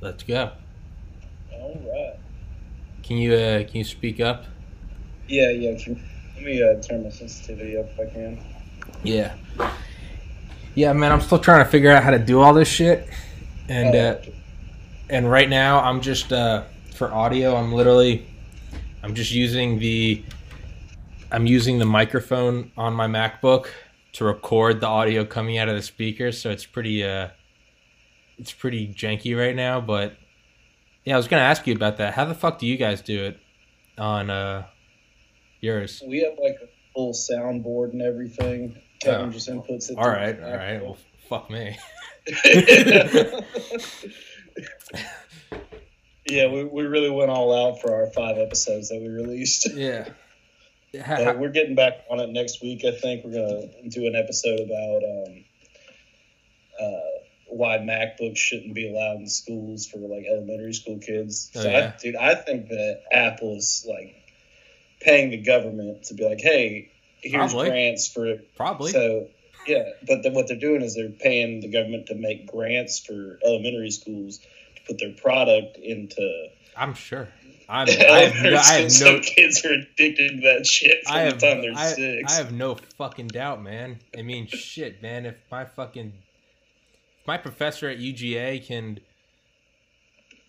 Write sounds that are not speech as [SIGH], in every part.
Let's go. All right. Can you uh, can you speak up? Yeah, yeah. Let me uh, turn my sensitivity up if I can. Yeah. Yeah, man, I'm still trying to figure out how to do all this shit. And Oh, uh, and right now I'm just uh, for audio, I'm literally I'm just using the I'm using the microphone on my MacBook to record the audio coming out of the speakers, so it's pretty uh it's pretty janky right now, but yeah, I was gonna ask you about that. How the fuck do you guys do it on uh yours? we have like a full soundboard and everything. Kevin Oh. just inputs it. All right, all right. Well, fuck me. [LAUGHS] yeah, we, we really went all out for our five episodes that we released. [LAUGHS] Yeah. [LAUGHS] Uh, we're getting back on it next week. I think we're gonna do an episode about um, uh, why MacBooks shouldn't be allowed in schools for like elementary school kids. Oh, so, yeah? I, dude, I think that Apple is like paying the government to be like, hey, here's Probably. grants for it. Probably. So yeah, but then what they're doing is they're paying the government to make grants for elementary schools to put their product into I'm sure. I'm, [LAUGHS] I have no, I have no, [LAUGHS] kids are addicted to that shit from I have, the time they're I, six. I have no fucking doubt, man. I mean, shit, man. If my fucking, my professor at UGA can,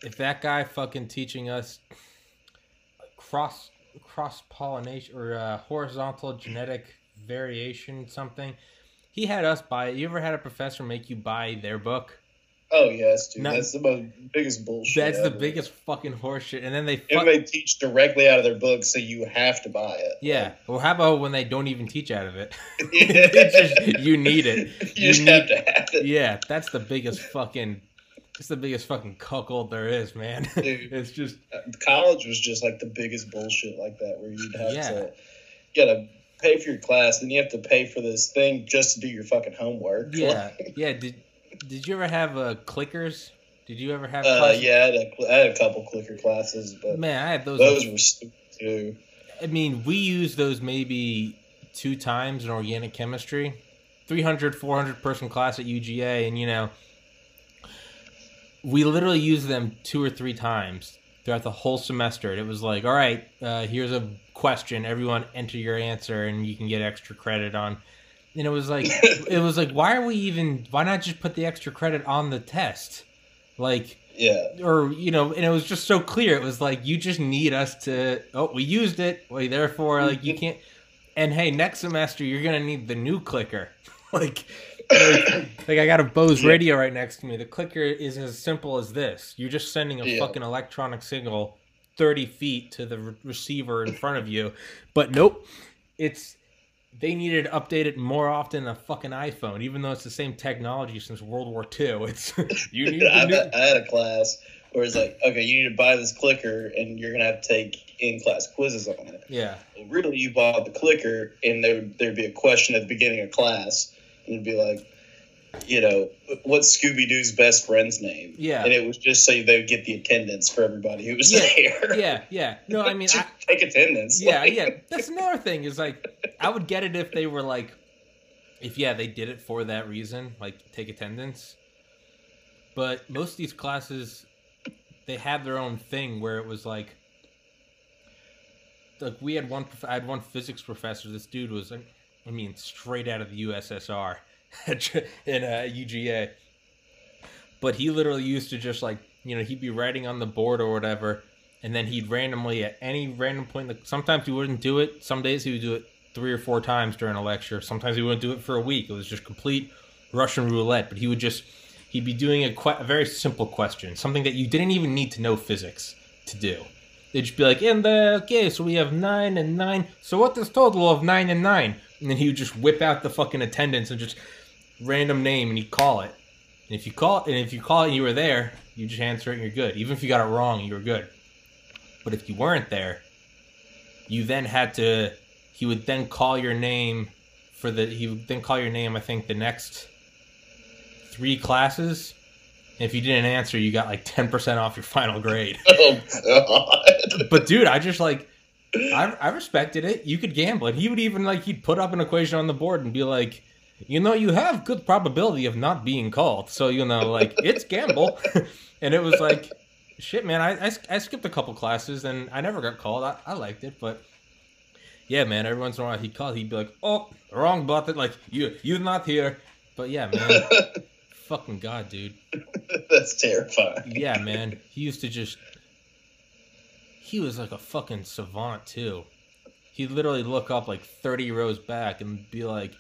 if that guy fucking teaching us cross cross pollination or uh, horizontal genetic variation something, he had us buy. You ever had a professor make you buy their book? Oh yes, dude, No. that's the most biggest bullshit. That's the biggest fucking horseshit. And then they fuck, they teach directly out of their book, so you have to buy it. yeah. Or how about when they don't even teach out of it? [LAUGHS] [LAUGHS] Just- you need it. [LAUGHS] You just You have to have it. Yeah, that's the biggest fucking. It's the biggest fucking cuckold there is, man. Dude. it's just Uh, College was just like the biggest bullshit like that, where you'd have Yeah. to you gotta pay for your class, then you have to pay for this thing just to do your fucking homework. yeah, yeah. Did Did you ever have uh, clickers? Did you ever have? Uh, classes? yeah, I had, a, I had a couple clicker classes, but Man, I had those. those were stupid too. I mean, we used those maybe two times in organic chemistry. 300, 400 person class at UGA, and you know, we literally used them two or three times throughout the whole semester. It was like, all right, uh, here's a question. Everyone enter your answer, and you can get extra credit on. And it was like, [LAUGHS] it was like, why are we even? Why not just put the extra credit on the test? Like, Yeah, or you know, and it was just so clear. It was like you just need us to. Oh, we used it. Well, therefore, like you mm-hmm. can't. And hey, next semester you're gonna need the new clicker. [LAUGHS] like, like, [COUGHS] like I got a Bose radio right next to me. The clicker is as simple as this. You're just sending a Yeah. fucking electronic signal thirty feet to the re- receiver in front of you. But nope, it's they needed to update it more often than a fucking iPhone, even though it's the same technology since World War II. [LAUGHS] It's you need I, new. had- I had a class where it's like, okay, you need to buy this clicker, and you're gonna have to take in class quizzes on it. Yeah. Well, really, you bought the clicker, and there there'd be a question at the beginning of class, and it'd be like, you know, what's Scooby Doo's best friend's name? Yeah. and it was just so they would get the attendance for everybody who was Yeah, there. [LAUGHS] yeah, yeah. No, I mean, [LAUGHS] I, take attendance. yeah, Like- yeah. [LAUGHS] That's another thing is like, I would get it if they were like, if yeah, they did it for that reason, like take attendance. But most of these classes, they had their own thing where it was like, like we had one, I had one physics professor. This dude was, I mean, straight out of the USSR [LAUGHS] in uh, UGA. But he literally used to just like, you know, he'd be writing on the board or whatever, and then he'd randomly at any random point like sometimes he wouldn't do it. Some days he would do it three or four times during a lecture. Sometimes he wouldn't do it for a week. It was just complete russian roulette. But he would just he'd be doing a, que- a very simple question something that you didn't even need to know physics to do. They'd just be like in the okay so we have nine and nine. So what is total of nine and nine? And then he would just whip out the fucking attendance and just random name and he'd call it And if you call and if you call it and you were there, you just answer it and you're good. Even if you got it wrong, you were good. But if you weren't there, you then had to he would then call your name for the he would then call your name I think the next three classes. And if you didn't answer, you got like [LAUGHS] 10% off your final grade. [LAUGHS] oh god. but dude, I just like I, I respected it. You could gamble, and he would even like he'd put up an equation on the board and be like, you know, you have good probability of not being called, so you know, like it's gamble. [LAUGHS] and it was like, shit, man. I, I, I, skipped a couple classes and I never got called. I, I liked it, but yeah, man. Every once in a while he'd call, he'd be like, oh, wrong button. Like you you're not here. But yeah, man. [LAUGHS] fucking god, dude. That's terrifying. Yeah, man. He used to just he was like a fucking savant too. He'd literally look up like 30 rows back and be like,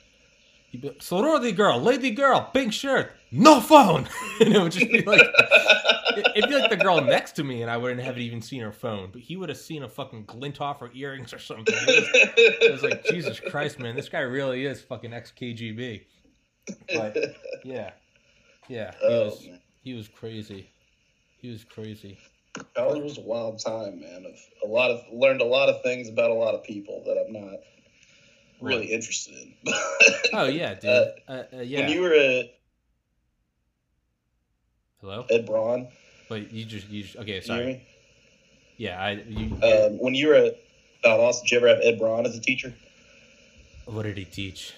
be, sorority girl, lady girl, pink shirt, no phone. [LAUGHS] and it would just be like, it'd be like the girl next to me and I wouldn't have even seen her phone, but he would have seen a fucking glint off her earrings or something. It was, it was like, Jesus Christ, man, this guy really is fucking ex KGB. But yeah, yeah, he, oh, was, he was crazy. He was crazy oh, college was a wild time, man. Of a lot of learned a lot of things about a lot of people that I'm not really right. interested in. [LAUGHS] oh yeah, dude. Uh, uh, uh, yeah. When you were at hello, Ed Braun. Wait, you just you just, okay? Sorry. Yeah, I. You, um, when you were at Valdosta, did you ever have Ed Braun as a teacher? What did he teach?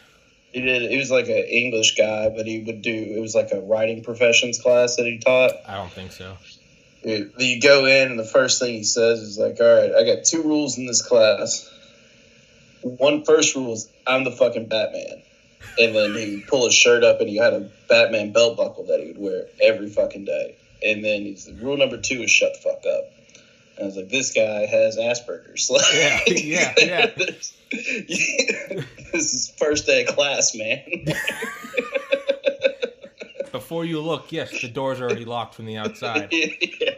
He did. He was like an English guy, but he would do. It was like a writing professions class that he taught. I don't think so you go in and the first thing he says is like, "All right, I got two rules in this class. One first rule is I'm the fucking Batman." And then he pull his shirt up and he had a Batman belt buckle that he would wear every fucking day. And then he's rule number two is shut the fuck up. And I was like, this guy has Asperger's. [LAUGHS] Like, yeah, yeah, [LAUGHS] yeah. this, [LAUGHS] this is first day of class, man. Before you look, yes, the door's are already locked from the outside. yeah.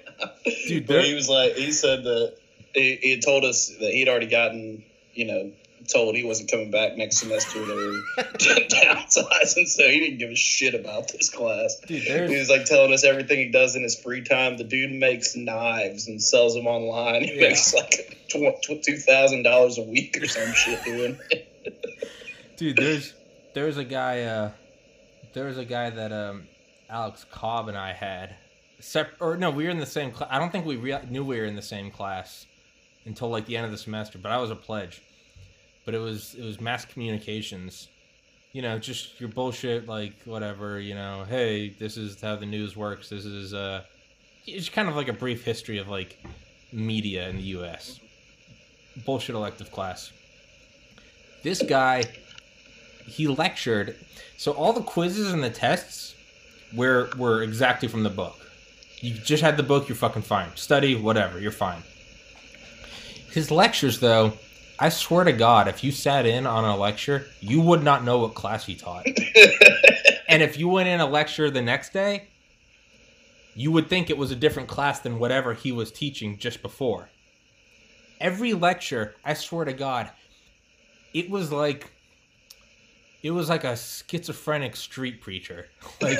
Dude, he was like, he said that he, he told us that he'd already gotten, you know, told he wasn't coming back next semester. They [LAUGHS] were downsizing, so he didn't give a shit about this class. Dude, he was like telling us everything he does in his free time. The dude makes knives and sells them online. He yeah. makes like two thousand dollars a week or some shit doing. Dude, there's there's a guy. Uh, there was a guy that um, Alex Cobb and I had Sep- or no, we were in the same class. I don't think we re- knew we were in the same class until like the end of the semester. But I was a pledge. But it was it was mass communications. You know, just your bullshit, like whatever. You know, hey, this is how the news works. This is uh, it's kind of like a brief history of like media in the U.S. Bullshit elective class. This guy, he lectured. So all the quizzes and the tests were were exactly from the book you just had the book, you're fucking fine. Study, whatever, you're fine. His lectures, though, I swear to God, if you sat in on a lecture, you would not know what class he taught. [LAUGHS] and if you went in a lecture the next day, you would think it was a different class than whatever he was teaching just before. Every lecture, I swear to God, it was like it was like a schizophrenic street preacher. [LAUGHS] Like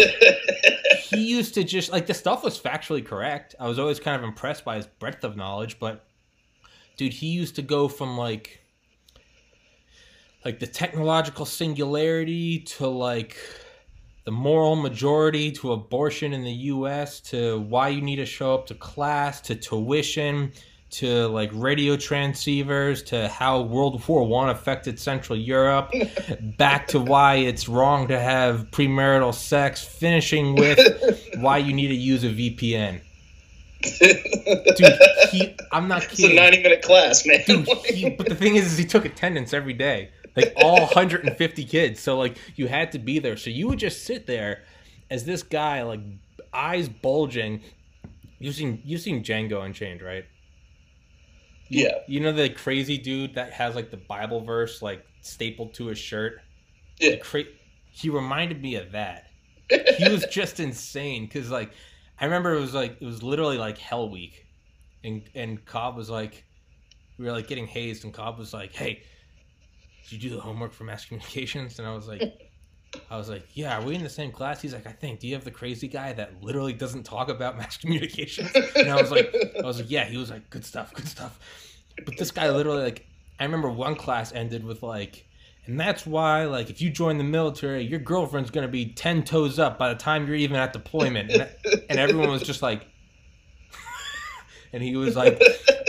he used to just like the stuff was factually correct. I was always kind of impressed by his breadth of knowledge, but dude, he used to go from like like the technological singularity to like the moral majority to abortion in the US to why you need to show up to class to tuition to like radio transceivers to how World War One affected Central Europe, [LAUGHS] back to why it's wrong to have premarital sex, finishing with [LAUGHS] why you need to use a VPN. [LAUGHS] Dude, he, I'm not kidding. It's a 90 minute class, man. Dude, he, but the thing is, is, he took attendance every day, like all [LAUGHS] 150 kids. So like you had to be there. So you would just sit there as this guy, like eyes bulging. You've seen you've seen Django Unchained, right? Yeah. You know the crazy dude that has like the Bible verse like stapled to his shirt? Yeah. Cra- he reminded me of that. [LAUGHS] he was just insane because like I remember it was like it was literally like Hell Week, and and Cobb was like, we were like getting hazed, and Cobb was like, "Hey, did you do the homework for mass communications?" And I was like, [LAUGHS] I was like, yeah, are we in the same class? He's like, I think. Do you have the crazy guy that literally doesn't talk about mass communications? And I was like, I was like, yeah. He was like, good stuff, good stuff. But this guy literally like, I remember one class ended with like, and that's why like if you join the military, your girlfriend's gonna be ten toes up by the time you're even at deployment, and, and everyone was just like, [LAUGHS] and he was like,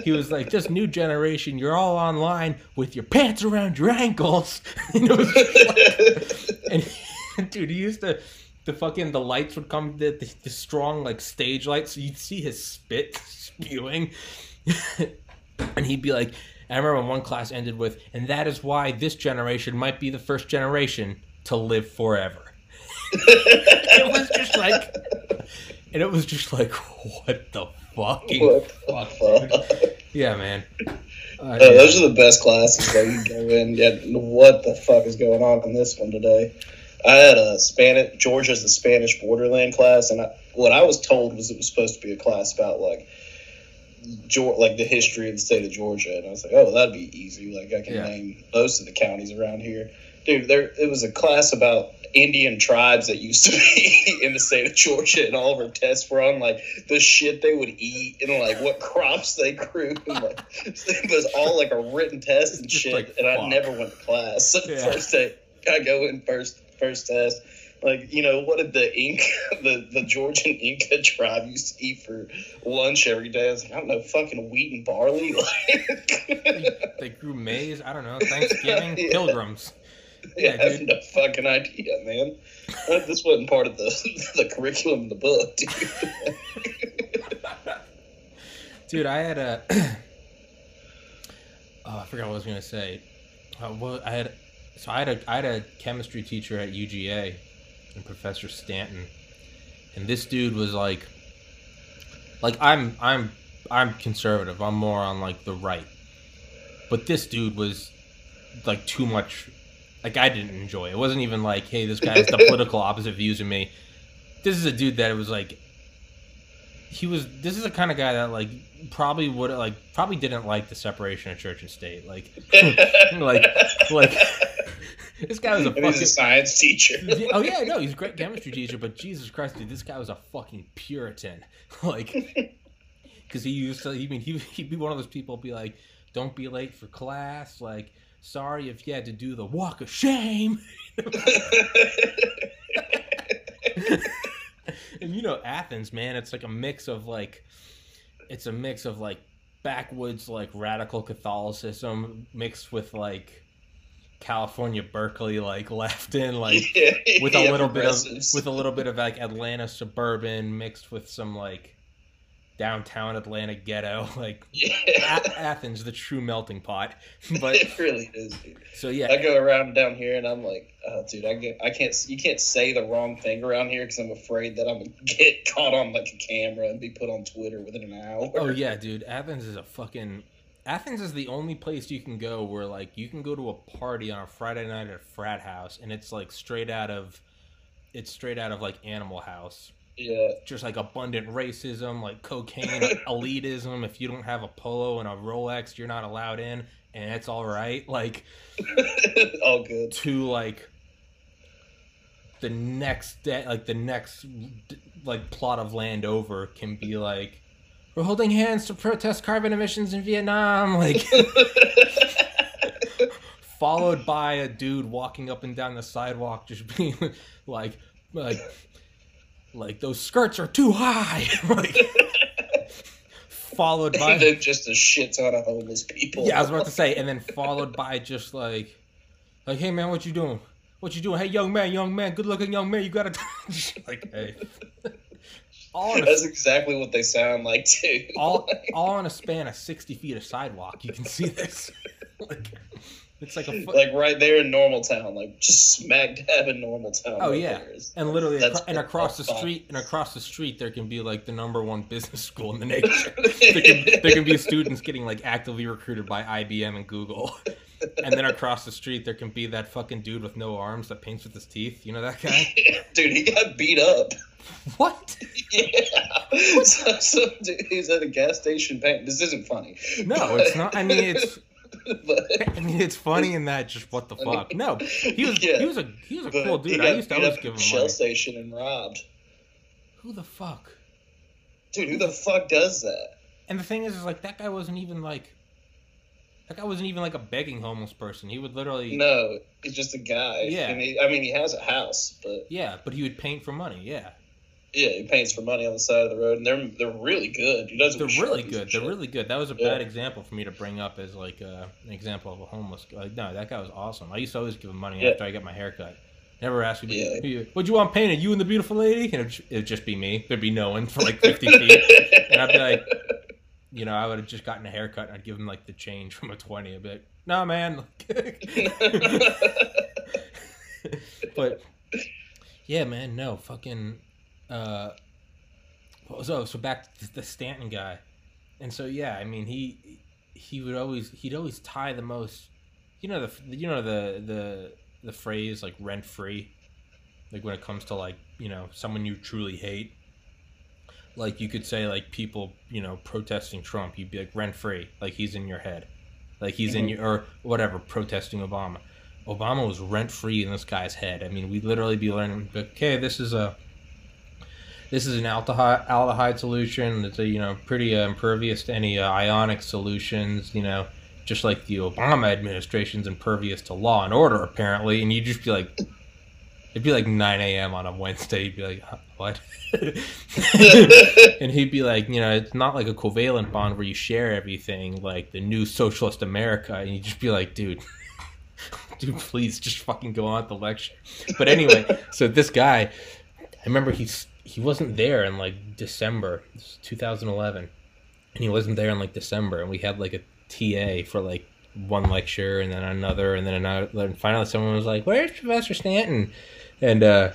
he was like, just new generation. You're all online with your pants around your ankles. [LAUGHS] and, like, and [LAUGHS] dude, he used to. The fucking the lights would come the, the, the strong like stage lights so you'd see his spit spewing and he'd be like I remember when one class ended with and that is why this generation might be the first generation to live forever [LAUGHS] it was just like and it was just like what the fucking what the fuck, fuck? yeah man uh, uh, those are the best classes that you go in. Yet, what the fuck is going on in this one today? I had a Spanish Georgia's the Spanish borderland class, and I, what I was told was it was supposed to be a class about like like the history of the state of Georgia, and I was like, oh, that'd be easy. Like I can yeah. name most of the counties around here, dude. There it was a class about Indian tribes that used to be [LAUGHS] in the state of Georgia, and all of our tests were on like the shit they would eat and like what crops they grew. [LAUGHS] And, like it was all like a written test and shit. Like, and I never went to class. So [LAUGHS] yeah. first day, I go in first first test. Like you know, what did the Inca, [LAUGHS] the the Georgian Inca tribe used to eat for lunch every day? I was like, I don't know, fucking wheat and barley. [LAUGHS] they, they grew maize. I don't know. Thanksgiving [LAUGHS] yeah. pilgrims. Yeah, yeah I have no fucking idea, man. this wasn't part of the the curriculum in the book, dude. dude, I had a. [CLEARS THROAT] oh, I forgot what I was gonna say. Uh, well, I had so I had a I had a chemistry teacher at UGA, and Professor Stanton, and this dude was like, like I'm I'm I'm conservative. I'm more on like the right, but this dude was like too much. Like I didn't enjoy. It. wasn't even like, hey, this guy has the [LAUGHS] political opposite views of me. This is a dude that it was like. He was. This is the kind of guy that like probably would like probably didn't like the separation of church and state. Like, [LAUGHS] like, like this guy was a fucking a science teacher. [LAUGHS] oh yeah, no, he's a great chemistry teacher, but Jesus Christ, dude, this guy was a fucking Puritan. [LAUGHS] Like, [LAUGHS] because he used to. I mean, he he'd be one of those people. Be like, don't be late for class. Like, sorry if you had to do the walk of shame. and you know Athens, man, it's like a mix of like, it's a mix of like backwoods like radical Catholicism mixed with like California Berkeley like [LAUGHS] left in like [LAUGHS] yeah, with a yeah, little bit of with a little bit of like [LAUGHS] Atlanta suburban mixed with some like downtown Atlanta ghetto like yeah. A- Athens the true melting pot. But it really is dude. so yeah. I go around down here and I'm like oh dude I get I can't you can't say the wrong thing around here because I'm afraid that I'm gonna get caught on like a camera and be put on Twitter within an hour. Oh yeah dude. Athens is a fucking Athens is the only place you can go where like you can go to a party on a Friday night at a frat house and it's like straight out of it's straight out of like Animal House. Yeah. Just like abundant racism, like cocaine, [LAUGHS] elitism. If you don't have a polo and a Rolex, you're not allowed in, and it's all right. Like, [LAUGHS] all good. To like the next day, like the next like plot of land over can be like we're holding hands to protest carbon emissions in Vietnam. Like, [LAUGHS] followed by a dude walking up and down the sidewalk, just being like, like, like those skirts are too high. [LAUGHS] like, followed by [LAUGHS] just a shit ton of homeless people. Yeah, I was about to say, and then followed by just like, like, hey man, what you doing? What you doing? Hey, young man, young man, good looking young man, you gotta like, hey all That's a, exactly what they sound like too. [LAUGHS] All all on a span of sixty feet of sidewalk. You can see this. [LAUGHS] like, it's like a foot. like right there in Normaltown, like just smack dab in Normaltown. Oh right yeah, and literally, acro- and across the street, and across the street, there can be like the number one business [LAUGHS] school in the nation. there, can, there can be students getting like actively recruited by IBM and Google. And then across the street there can be that fucking dude with no arms that paints with his teeth. You know that guy? [LAUGHS] dude, he got beat up. [LAUGHS] What? Yeah. So, so dude, he's at a gas station paint. This isn't funny. No, it's not. I mean, it's [LAUGHS] but, I mean, it's funny in that just what the I fuck. Mean, no, he was yeah, he was a he was a cool dude. I used to always give him Shell money. station and robbed. Who the fuck? Dude, who the fuck does that? And the thing is, is like that guy wasn't even like that guy wasn't even like a begging homeless person. He would literally no, he's just a guy. Yeah, he, I mean, he has a house, but yeah, but he would paint for money. Yeah, yeah, he paints for money on the side of the road, and they're they're really good. He does. They're really good. They're really good. That was a yeah. bad example for me to bring up as like uh, an example of a homeless. guy. Like, no, that guy was awesome. I used to always give him money yeah. after I get my haircut. Never ask me, yeah. "What'd you want painted? You and the beautiful lady?" And it'd, it'd just be me. There'd be no one for like fifty [LAUGHS] feet, and I'd be like, you know, I would have just gotten a haircut, and I'd give him like the change from a twenty. I'd be like, "Nah, man." [LAUGHS] but yeah, man, no fucking. Uh, so so back to the Stanton guy, and so yeah, I mean he he would always he'd always tie the most, you know the you know the the the phrase like rent free, like when it comes to like you know someone you truly hate. Like you could say like people you know protesting Trump, you'd be like rent free, like he's in your head, like he's mm-hmm. in your or whatever protesting Obama. Obama was rent free in this guy's head. I mean, we'd literally be learning, okay, this is a this is an aldehyde, aldehyde solution. It's a you know pretty uh, impervious to any uh, ionic solutions. You know, just like the Obama administration's impervious to law and order apparently. And you'd just be like, it'd be like 9 a.m. on a Wednesday. You'd be like, uh, what? [LAUGHS] and he'd be like, you know, it's not like a covalent bond where you share everything like the new socialist America. And you'd just be like, dude. [LAUGHS] Dude, please just fucking go on with the lecture. But anyway, so this guy, I remember he's he wasn't there in like December, 2011, and he wasn't there in like December, and we had like a TA for like one lecture and then another and then another. And finally, someone was like, "Where's Professor Stanton?" And uh,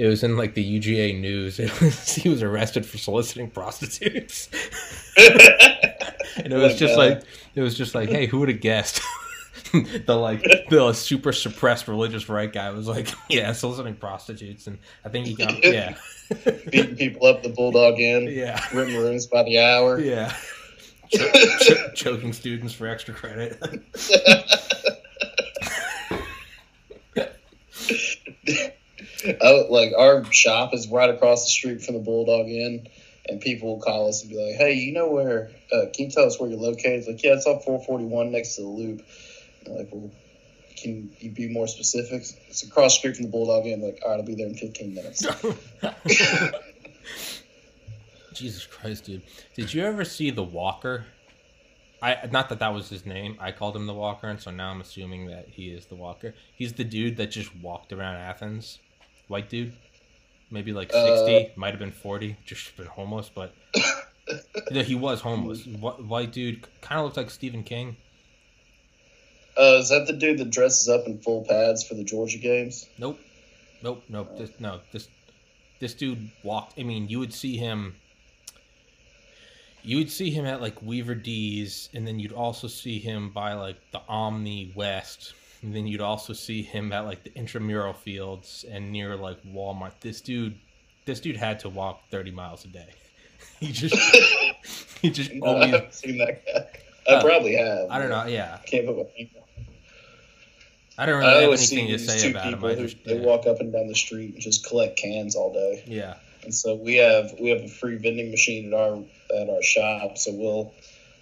it was in like the UGA news. [LAUGHS] It was, he was arrested for soliciting prostitutes, [LAUGHS] and it was just like it was just like, "Hey, who would have guessed?" [LAUGHS] the like the super suppressed religious right guy was like, yeah, soliciting prostitutes, and I think he got yeah, beating people up the bulldog inn, yeah, renting rooms by the hour, yeah, ch- ch- choking students for extra credit. I, like our shop is right across the street from the Bulldog Inn, and people will call us and be like, "Hey, you know where? Uh, can you tell us where you're located?" It's like, "Yeah, it's on 441 next to the Loop." like, well, can you be more specific? It's across the street from the Bulldog Inn. Like, all right, I'll be there in 15 minutes. [LAUGHS] Jesus Christ, dude! Did you ever see the Walker? I not that that was his name. I called him the Walker, and so now I'm assuming that he is the Walker. He's the dude that just walked around Athens, white dude, maybe like sixty, uh, might have been forty, just been homeless, but [COUGHS] yeah, he was homeless. White dude, kind of looked like Stephen King. Uh, is that the dude that dresses up in full pads for the Georgia games? Nope, nope, nope. This, no, this this dude walked. I mean, you would see him. You would see him at like Weaver D's, and then you'd also see him by like the Omni West, and then you'd also see him at like the intramural fields and near like Walmart. This dude, this dude had to walk thirty miles a day. [LAUGHS] he just, he just no, always. I [LAUGHS] haven't seen that guy. I uh, probably have. I don't know. Yeah, can't put my I don't really I have anything to say about them. I just, they yeah. walk up and down the street and just collect cans all day. Yeah. And so we have we have a free vending machine at our at our shop. So we'll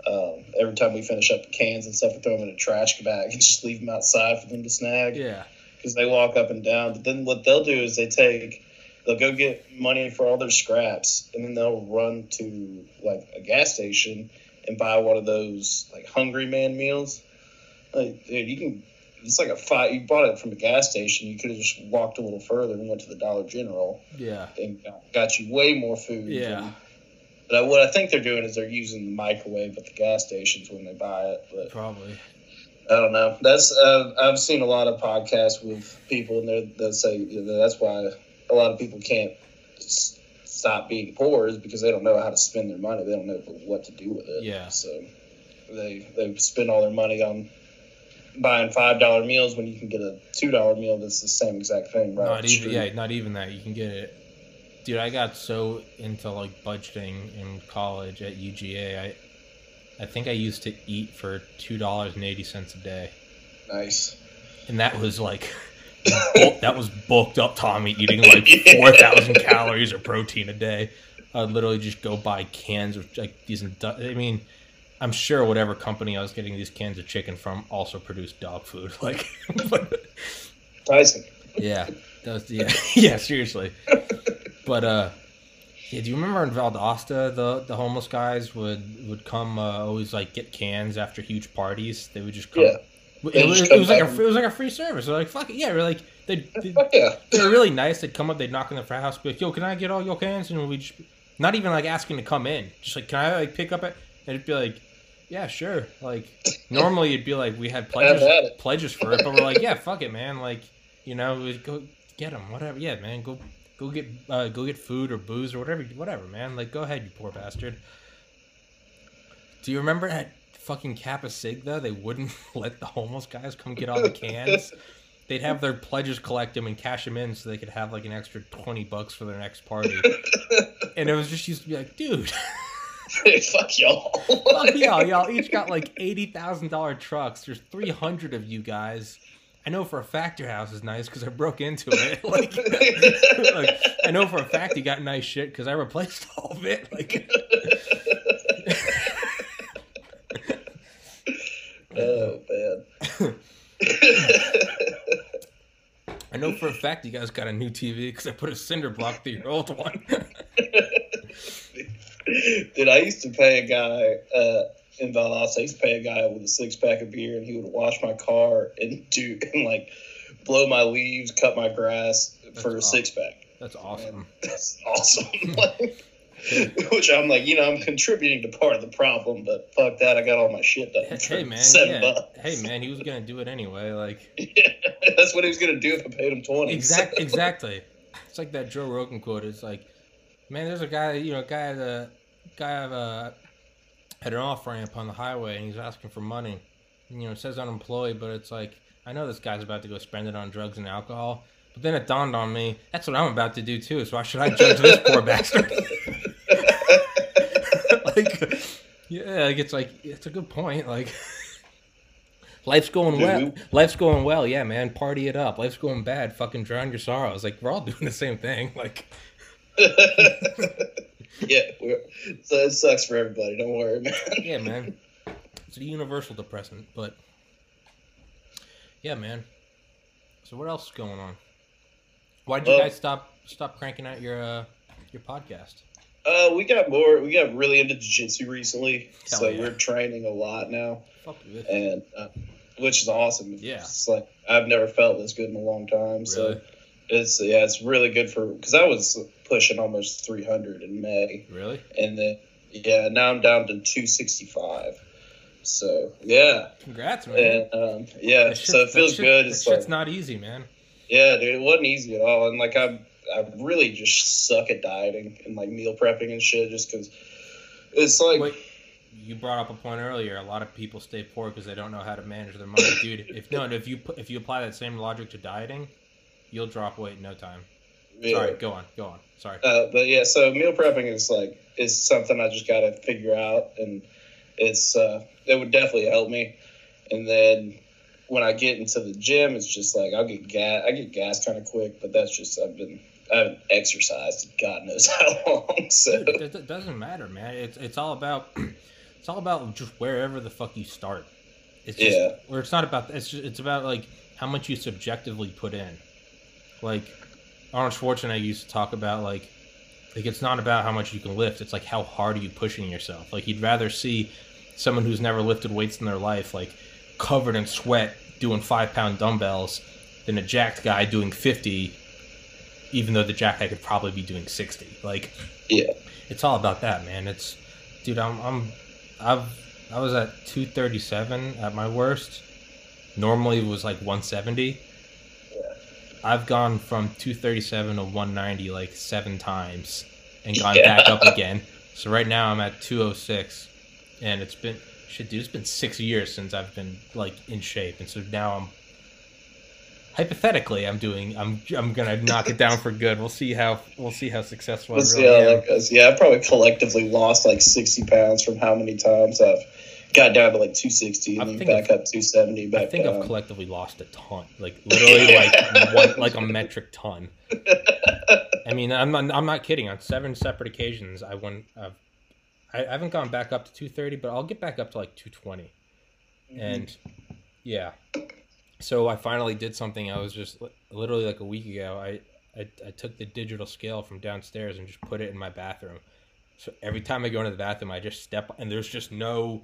um, every time we finish up cans and stuff, we throw them in a trash bag and [LAUGHS] just leave them outside for them to snag. Yeah. Because they walk up and down. But then what they'll do is they take they'll go get money for all their scraps and then they'll run to like a gas station and buy one of those like hungry man meals. Like, dude, you can it's like a five. You bought it from a gas station. You could have just walked a little further and went to the Dollar General. Yeah, and got you way more food. Yeah. Than, but what I think they're doing is they're using the microwave at the gas stations when they buy it. But probably. I don't know. That's uh, I've seen a lot of podcasts with people, and they say you know, that's why a lot of people can't stop being poor is because they don't know how to spend their money. They don't know what to do with it. Yeah. So they they spend all their money on buying five dollar meals when you can get a two dollar meal that's the same exact thing. Right not even yeah, not even that. You can get it. Dude, I got so into like budgeting in college at UGA. I I think I used to eat for two dollars and eighty cents a day. Nice. And that was like, that was bulked up Tommy eating like [LAUGHS] four thousand calories of protein a day. I'd literally just go buy cans of like these. I mean, I'm sure whatever company I was getting these cans of chicken from also produced dog food. [LAUGHS] Like, [LAUGHS] Tyson. Yeah, was, yeah, yeah. Seriously, but uh, yeah. Do you remember in Valdosta, the the homeless guys would would come uh, always like get cans after huge parties. They would just come. Yeah. It, was, it was like a it was like a free service. They're like fuck it, yeah. We're like they yeah. they were [LAUGHS] really nice. They'd come up, they'd knock on the frat house, be like, "Yo, can I get all your cans?" And we just not even like asking to come in, just like, "Can I like pick up it?" And it'd be like, "Yeah, sure." Like [LAUGHS] normally it'd be like we had pledges pledges for it, but we're like, "Yeah, fuck it, man." Like you know, go get them, whatever. Yeah, man, go go get uh, go get food or booze or whatever, whatever, man. Like, go ahead, you poor bastard. Do you remember at fucking Kappa Sig though? They wouldn't [LAUGHS] let the homeless guys come get all the cans. They'd have their pledges collect them and cash them in so they could have like an extra twenty bucks for their next party. [LAUGHS] and it was just used to be like, dude. fuck y'all. fuck y'all. Y'all each got like eighty thousand dollar trucks. There's three hundred of you guys. I know for a fact your house is nice because I broke into it. [LAUGHS] like, [LAUGHS] like, I know for a fact you got nice shit because I replaced [LAUGHS] all of it. Like, oh man. I know for a fact you guys got a new TV because I put a cinder block through your old one. Dude, I used to pay a guy. Uh, in Valdosta, I used to pay a guy with a six pack of beer, and he would wash my car and do [LAUGHS] and like blow my leaves, cut my grass That's for a six pack. That's awesome. [LAUGHS] That's awesome. [LAUGHS] Which I'm like, you know, I'm contributing to part of the problem, but fuck that, I got all my shit done. Hey man, seven yeah. bucks. Hey man, he was gonna do it anyway. Like, yeah, that's what he was gonna do if I paid him twenty. Exactly, exactly. It's like that Joe Rogan quote. It's like, man, there's a guy, you know, a guy, the guy of a at an off ramp on the highway and he's asking for money. You know, it says unemployed, but it's like I know this guy's about to go spend it on drugs and alcohol. But then it dawned on me, that's what I'm about to do too. So why should I judge this poor [LAUGHS] bastard? [LAUGHS] like, yeah, like it's like it's a good point. Like, [LAUGHS] life's going well. Life's going well. Yeah, man, party it up. Life's going bad. Fucking drown your sorrows. Like we're all doing the same thing. Like. [LAUGHS] yeah, so it sucks for everybody. Don't worry, man. yeah, man. It's a universal depressant, but yeah, man. So what else is going on? Why did you guys stop stop cranking out your uh, your podcast? Uh, we got more. We got really into jiu-jitsu recently, Hell so yeah. we're training a lot now, and uh, which is awesome. Yeah, it's like I've never felt this good in a long time. Really? So it's yeah, it's really good for because I was pushing almost 300 in May. Really? And then yeah, now I'm down to 265. So yeah. Congrats, man. And, um, yeah, shit, so it feels shit, good. It's like, not easy, man. Yeah, dude, it wasn't easy at all. And like I, I really just suck at dieting and like meal prepping and shit, just because it's like. Wait, you brought up a point earlier. A lot of people stay poor because they don't know how to manage their money, dude. If no, if you if you apply that same logic to dieting, you'll drop weight in no time. Yeah. Sorry, go on, go on. Sorry. Uh, but yeah, so meal prepping is like is something I just got to figure out, and it's uh, it would definitely help me. And then when I get into the gym, it's just like I'll get gas. I get gas kind of quick, but that's just I've been I haven't exercised God knows [LAUGHS] how long. So Dude, it doesn't matter, man. It's it's all about [CLEARS THROAT] it's all about just wherever the fuck you start. It's just, yeah. Or it's not about it's just, it's about like how much you subjectively put in. Like Arnold Schwarzenegger used to talk about like like it's not about how much you can lift, it's like how hard are you pushing yourself. Like he'd rather see someone who's never lifted weights in their life like covered in sweat doing five pound dumbbells than a jacked guy doing fifty, even though the jacked guy could probably be doing sixty. Like Yeah. It's all about that, man. It's dude, I'm I'm I've I was at two thirty seven at my worst. Normally it was like one seventy I've gone from 237 to 190 like seven times and gone yeah. back up again. So right now I'm at 206, and it's been shit, dude. It's been six years since I've been like in shape, and so now I'm hypothetically I'm doing I'm I'm gonna knock it down for good. We'll see how we'll see how successful. We'll really see how that goes. Yeah, I probably collectively lost like 60 pounds from how many times I've got down to like 260 and then back up 270 back I think down. I've collectively lost a ton, like literally like [LAUGHS] one, like a metric ton. I mean, I'm not, I'm not kidding. On seven separate occasions, I went. Uh, I, I haven't gone back up to 230, but I'll get back up to like 220. Mm-hmm. And yeah, so I finally did something. I was just literally like a week ago. I, I I took the digital scale from downstairs and just put it in my bathroom. So every time I go into the bathroom, I just step and there's just no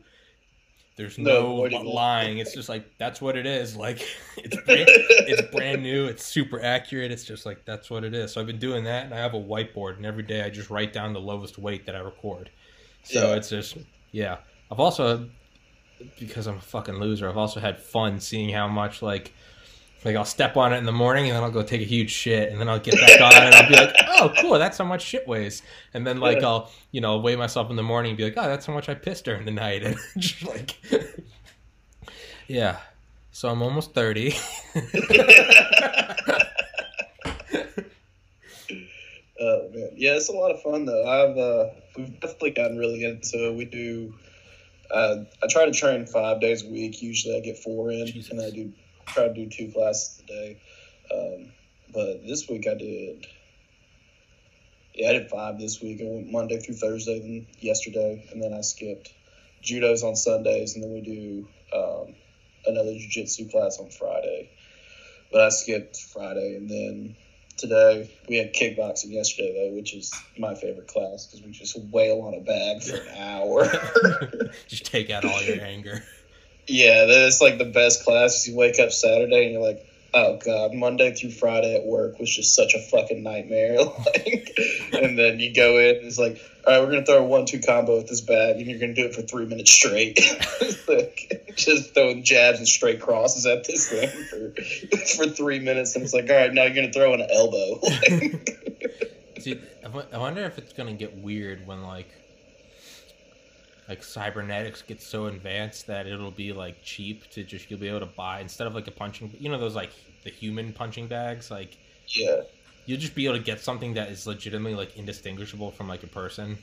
there's no, no lying. It's just like that's what it is. Like [LAUGHS] it's [LAUGHS] brand, it's brand new. It's super accurate. It's just like that's what it is. So I've been doing that, and I have a whiteboard, and every day I just write down the lowest weight that I record. So yeah. it's just yeah. I've also because I'm a fucking loser. I've also had fun seeing how much like like I'll step on it in the morning and then I'll go take a huge shit and then I'll get back on it and I'll be like, [LAUGHS] oh cool, that's how much shit weighs. And then like I'll you know weigh myself in the morning and be like, oh that's how much I pissed during the night [LAUGHS] and [LAUGHS] just like yeah. So I'm almost thirty. Oh man, yeah, it's a lot of fun though. I've uh, we've definitely gotten really into it. We do. Uh, I try to train five days a week. Usually, I get four in, Jesus. and I do try to do two classes a day. Um, but this week I did. Yeah, I did five this week. I went Monday through Thursday, then yesterday, and then I skipped judos on Sundays, and then we do um, another jiu-jitsu class on Friday. But I skipped Friday, and then today. We had kickboxing yesterday though, which is my favorite class because we just wail on a bag for an hour. [LAUGHS] just take out all your anger. [LAUGHS] Yeah, that's like the best class. You wake up Saturday and you're like, oh god, Monday through Friday at work was just such a fucking nightmare. [LAUGHS] like, and then you go in and it's like, all right, we're gonna throw a one-two combo with this bag, and you're gonna do it for three minutes straight. [LAUGHS] like, just throwing jabs and straight crosses at this thing for [LAUGHS] for three minutes, and it's like, all right, now you're gonna throw an elbow. See, I wonder if it's gonna get weird when like like cybernetics gets so advanced that it'll be like cheap to just you'll be able to buy instead of like a punching you know those like the human punching bags like yeah. you'll just be able to get something that is legitimately like indistinguishable from like a person.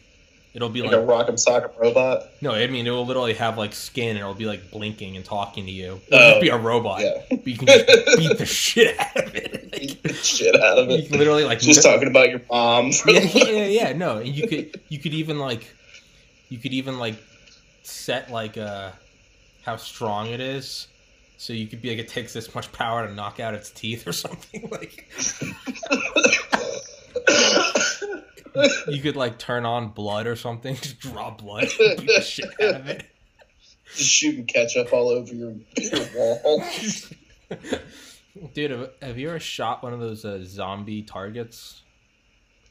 It'll be like, like a rock'em sock'em robot? No i mean it will literally have like skin and it'll be like blinking and talking to you. It'll just oh, be a robot yeah. but you can just beat the shit out of it. Like, [LAUGHS] beat the shit out of it. you can literally like just talking about your mom. [LAUGHS] Yeah, yeah yeah no you could you could even like you could even like set like uh how strong it is. So you could be like it takes this much power to knock out its teeth or [LAUGHS] something like You could like turn on blood or something, [LAUGHS] just draw blood, beat the shit out of it. Just shooting ketchup all over your, your wall. [LAUGHS] Dude, have, have, you ever shot one of those uh, zombie targets?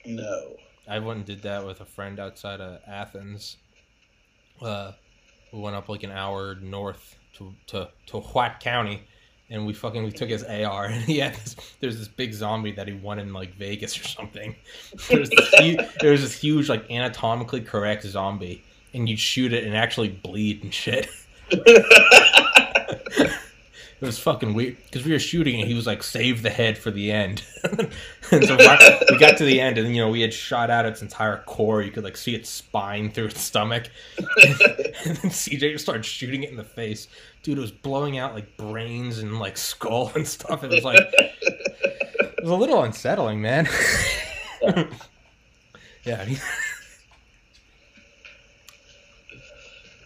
No. I went and did that with a friend outside of Athens. Uh, we went up like an hour north to to to White County, and we fucking we took his AR, and he had this, there's this big zombie that he won in like Vegas or something. [LAUGHS] There's this there was this huge like anatomically correct zombie, and you'd shoot it and actually bleed and shit. [LAUGHS] It was fucking weird because we were shooting and he was like, "Save the head for the end." [LAUGHS] and so we got to the end, and you know we had shot out its entire core. You could like see its spine through its stomach, [LAUGHS] and, then CJ just started shooting it in the face. Dude, it was blowing out like brains and like skull and stuff. It was like it was a little unsettling, man. [LAUGHS] yeah.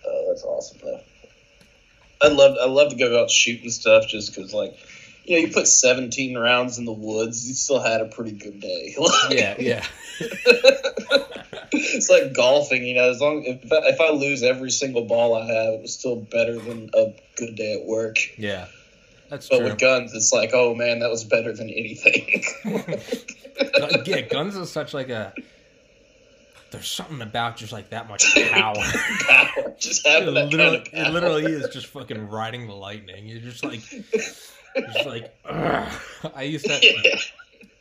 oh, that's awesome, though. I love I love to go out shooting stuff just because like you know you put 17 rounds in the woods you still had a pretty good day. [LAUGHS] Yeah yeah. [LAUGHS] It's like golfing you know as long if I, if I lose every single ball I have it was still better than a good day at work. Yeah that's but true. with guns it's like oh man that was better than anything. [LAUGHS] Yeah guns is such like a there's something about just like that much [LAUGHS] power. power. [LAUGHS] Just having it that literally, kind of power. It literally is just fucking riding the lightning. You're just like, you're [LAUGHS] just like, Ugh. I used to. Yeah.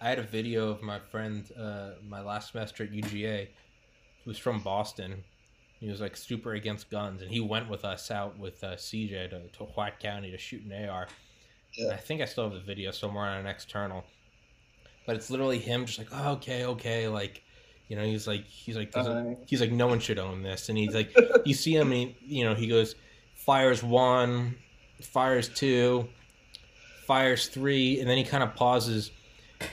I had a video of my friend, uh, my last semester at UGA, who was from Boston. He was like super against guns, and he went with us out with uh, CJ to, to White County to shoot an AR. Yeah. I think I still have the video somewhere on an external, but it's literally him just like, oh, okay, okay, like you know, he's like, he's like, uh, he's like, no one should own this, and he's like, [LAUGHS] you see him, and he, you know, he goes, fires one, fires two, fires three, and then he kind of pauses.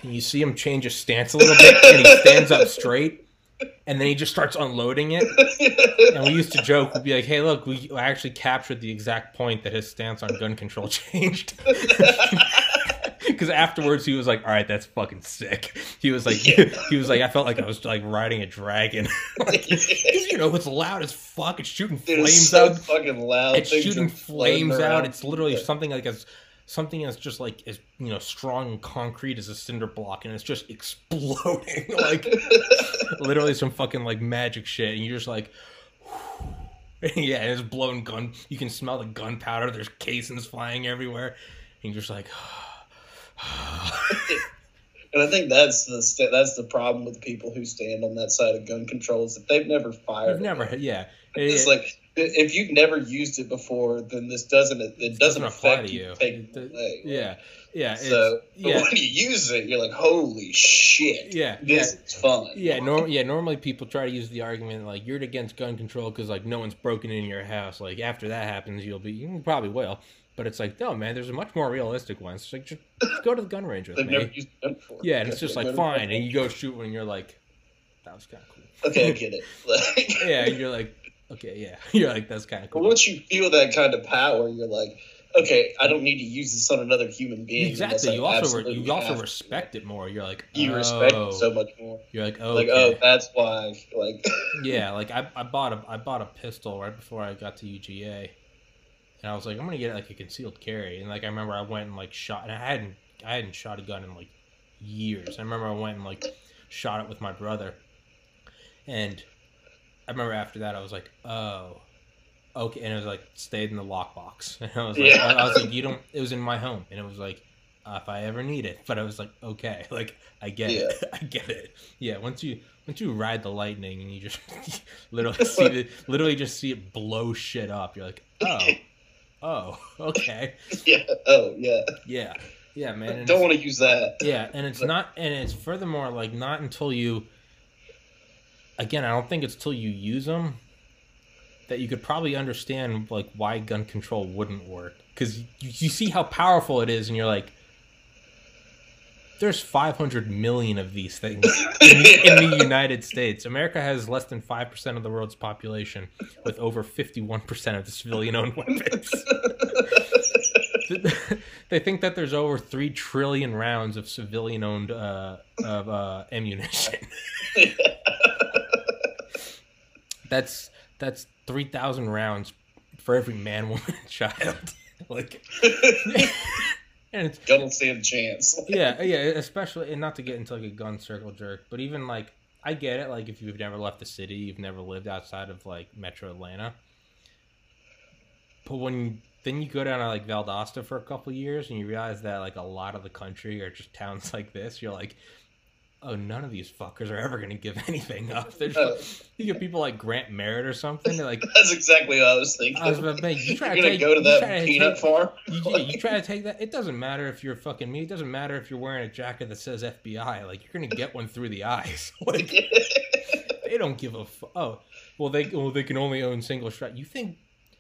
And you see him change his stance a little bit, and he stands up straight, and then he just starts unloading it. And we used to joke, we'd be like, "Hey, look, we actually captured the exact point that his stance on gun control [LAUGHS] changed." [LAUGHS] because afterwards he was like, "All right, that's fucking sick." He was like, yeah. [LAUGHS] he was like, I felt like I was like riding a dragon. [LAUGHS] like, [LAUGHS] you know, it's loud as fuck. It's shooting Dude, flames it's so out. Fucking loud. It's Things shooting flames out. It's literally yeah. something like as something that's just like as you know strong and concrete as a cinder block, and it's just exploding like literally some fucking like magic shit, and you're just like. yeah, it's blowing gun. You can smell the gunpowder. There's casings flying everywhere. And you're just like, [SIGHS] [LAUGHS] and I think that's the that's the problem with people who stand on that side of gun control is that they've never fired. They've never, yeah. It's it, like if you've never used it before, then this doesn't it, doesn't, doesn't affect you. you yeah, yeah. So yeah. when you use it, you're like, holy shit. Yeah, this yeah. is fun. Yeah, norm, yeah. Normally people try to use the argument like you're against gun control because like no one's broken in your house. Like after that happens, you'll be you probably will. But it's like, no, man, there's a much more realistic one. It's like, just, just go to the gun range with me. Never used gun before. Yeah, and it's just like, fine. And you go shoot one, and you're like, that was kind of cool. Okay, I get it. [LAUGHS] Like, yeah, and you're like, okay, yeah. [LAUGHS] You're like, that's kind of cool. But once you feel that kind of power, you're like, okay, I don't need to use this on another human being. Exactly. You also re- you also respect it more. You're like, you oh. respect it so much more. You're like, oh, like oh, that's why. Like, [LAUGHS] yeah, like I, I bought a I bought a pistol right before I got to UGA, and I was like, I'm gonna get like a concealed carry. And like I remember I went and like shot, and I hadn't I hadn't shot a gun in like years. I remember I went and like shot it with my brother, and I remember after that I was like, oh, okay, and it was like stayed in the lockbox. [LAUGHS] And I was like, yeah. I, I was like, you don't. It was in my home, and it was like. Uh, if I ever need it, but I was like, okay, [LAUGHS] like I get yeah. it, [LAUGHS] I get it. Yeah, once you once you ride the lightning and you just literally see it, literally just see it blow shit up, you're like, oh, Oh, [LAUGHS] okay. [LAUGHS] yeah. Oh, yeah. Yeah. Yeah, man. Don't want to use that. Yeah, and it's not, and it's furthermore like not until you. Again, I don't think it's till you use them that you could probably understand like why gun control wouldn't work because you, you see how powerful it is, and you're like, there's 500 million of these things [LAUGHS] in, in, the United States. America has less than 5% of the world's population with over 51% of the civilian owned weapons. [LAUGHS] they think that there's over 3 trillion rounds of civilian owned uh, of uh, ammunition. [LAUGHS] that's that's 3,000 rounds for every man, woman, and child. like and it's don't stand a chance. [LAUGHS] yeah, yeah, especially and not to get into like a gun circle jerk, but even like I get it. Like if you've never left the city, you've never lived outside of like Metro Atlanta. But when then you go down to like Valdosta for a couple years and you realize that like a lot of the country are just towns [LAUGHS] like this, you're like, oh, none of these fuckers are ever going to give [LAUGHS] anything up. There's uh, you get people like Grant Merritt or something. They're like [LAUGHS] that's exactly what I was thinking. I was about, man, you [LAUGHS] try you're to take, go to that peanut take, farm. You, you, try to take that. It doesn't matter if you're fucking me. It doesn't matter if you're wearing a jacket that says FBI. Like you're going to get one through the eyes. Like they don't give a fuck. Oh, well they well they can only own single strike. You think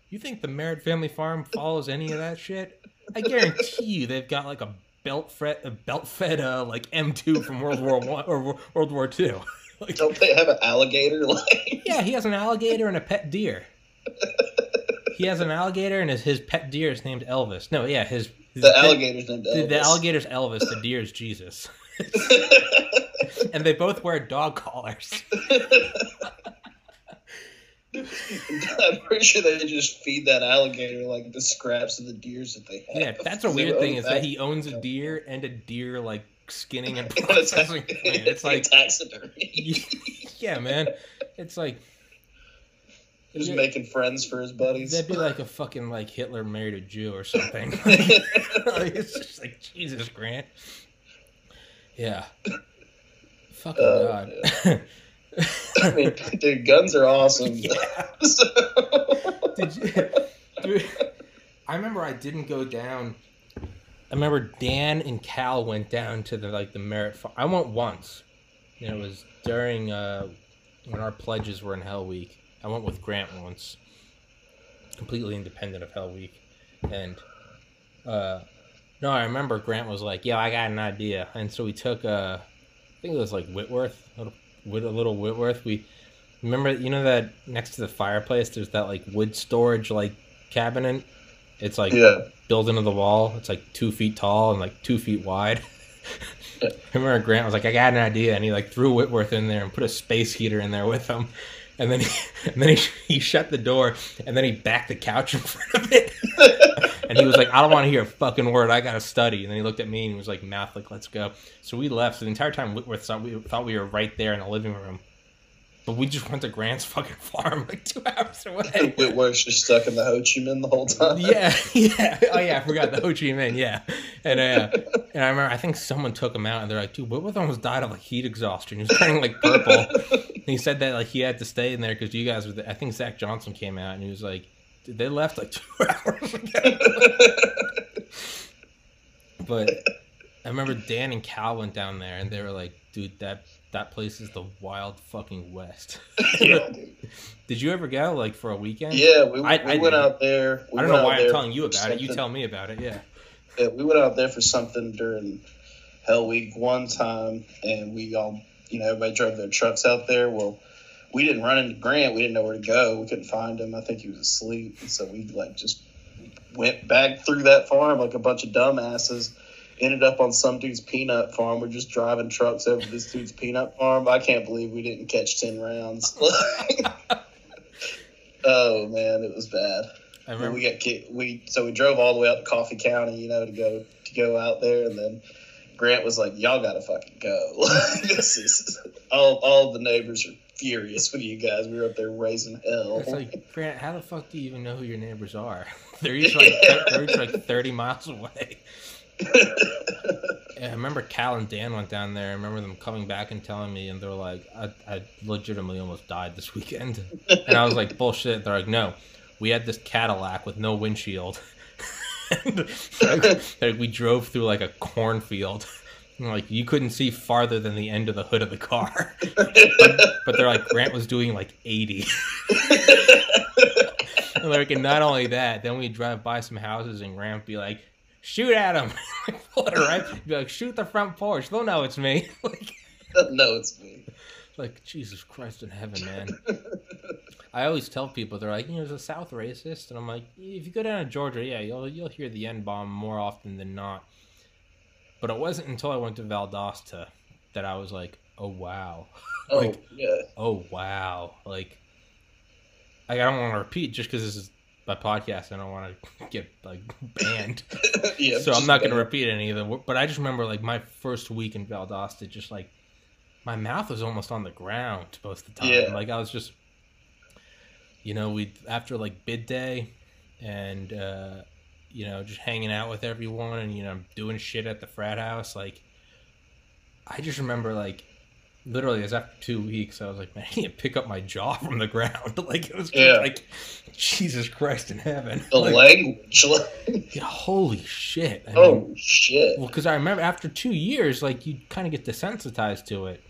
you think the Merritt family farm follows any of that shit? I guarantee you they've got like a belt fed, a belt fed uh, like M2 from World War One or World War Two. [LAUGHS] like, Don't they have an alligator? Like yeah, he has an alligator and a pet deer. he has an alligator and his, his pet deer is named Elvis. No, yeah, his, the alligator's named Elvis. The, the alligator's Elvis. The deer is Jesus. [LAUGHS] and they both wear dog collars. [LAUGHS] I'm pretty sure they just feed that alligator like the scraps of the deers that they have. Yeah, that's a weird thing is that he owns a deer and a deer like skinning and [LAUGHS] processing. [LAUGHS] it's like [LAUGHS] taxidermy. yeah, man. It's like just making friends for his buddies. That'd be like a fucking like Hitler married a Jew or something. like, it's just like Jesus Grant. Yeah. Fucking uh, god. Yeah. I mean, [LAUGHS] dude, guns are awesome. Yeah. [LAUGHS] so. Did you, dude, I remember I didn't go down. I remember Dan and Cal went down to the like the Merritt. Farm. I went once. And it was during uh, when our pledges were in Hell Week. I went with Grant once. completely independent of Hell Week, and uh, no, I remember Grant was like, "Yeah, I got an idea," and so we took uh, I think it was like Whitworth, little, a little Whitworth. We remember, you know that next to the fireplace, there's that like wood storage like cabinet. It's like yeah. built into the wall. It's like two feet tall and like two feet wide. [LAUGHS] I remember Grant was like, "I got an idea," and he like threw Whitworth in there and put a space heater in there with him. And then he, [LAUGHS] and then he, he shut the door, and then he backed the couch in front of it. [LAUGHS] and he was like, "I don't want to hear a fucking word. I got to study." And then he looked at me and he was like, math, like, let's go." So we left. So the entire time, Whitworth thought we thought we were right there in the living room. But we just went to Grant's fucking farm like two hours away. [LAUGHS] Whitworth's just stuck in the Ho Chi Minh the whole time. [LAUGHS] Yeah, yeah. Oh yeah, I forgot the Ho Chi Minh. Yeah, and uh, and I remember I think someone took him out and they're like, dude, Whitworth almost died of like heat exhaustion. He was turning like purple. [LAUGHS] and he said that like he had to stay in there because you guys were. There. I think Zach Johnson came out and he was like, they left like [LAUGHS] two hours ago. [LAUGHS] but I remember Dan and Cal went down there and they were like, dude, that that place is the wild fucking west. [LAUGHS] yeah, Did you ever go like for a weekend? Yeah, we, I, we I went out there. I don't know why I'm telling you about something. it. You tell me about it. Yeah. Yeah, we went out there for something during Hell Week one time, and we all, you know, everybody drove their trucks out there. Well, we didn't run into Grant. We didn't know where to go. We couldn't find him. I think he was asleep. so we like just went back through that farm like a bunch of dumbasses ended up on some dude's peanut farm. We're just driving trucks over this dude's peanut farm. I can't believe we didn't catch ten rounds. [LAUGHS] oh man, it was bad. I remember we got kicked. We so we drove all the way out to Coffee County, you know, to go to go out there, and then Grant was like, "Y'all gotta fucking go." [LAUGHS] this is all. All the neighbors are furious with you guys. We were up there raising hell. It's like Grant, how the fuck do you even know who your neighbors are? [LAUGHS] They're each like they're each like [LAUGHS] thirty miles away yeah, I remember Cal and Dan went down there. I remember them coming back and telling me, and they're like, I, I legitimately almost died this weekend. And I was like, bullshit. They're like, no, we had this Cadillac with no windshield. [LAUGHS] and, like, like, we drove through like a cornfield. Like you couldn't see farther than the end of the hood of the car. but, but they're like Grant was doing like 80. and [LAUGHS] like, and not only that, then we drive by some houses and Grant be like, shoot at him. [LAUGHS] Pull it right. Be like, shoot the front porch. They'll know it's me. [LAUGHS] like, no, it's me. Like Jesus Christ in heaven, man. I always tell people they're like, you know, there's a South racist, and I'm like, if you go down to Georgia, yeah, you'll you'll hear the N bomb more often than not. But it wasn't until I went to Valdosta that I was like, oh wow, [LAUGHS] oh like, yeah, oh wow, like. I don't want to repeat just because this is my podcast. I don't want to [LAUGHS] get like banned, [LAUGHS] yeah, so I'm not going to repeat any of them. But I just remember like my first week in Valdosta, just like my mouth was almost on the ground most of the time. Yeah. Like I was just, you know, we after like bid day, and uh, you know, just hanging out with everyone, and you know, doing shit at the frat house. Like, I just remember like literally, as after two weeks, I was like, man, I need to pick up my jaw from the ground. [LAUGHS] like it was yeah. like, Jesus Christ in heaven. The like, language. [LAUGHS] yeah, holy shit. I oh mean, shit. Well, because I remember after two years, like you kind of get desensitized to it.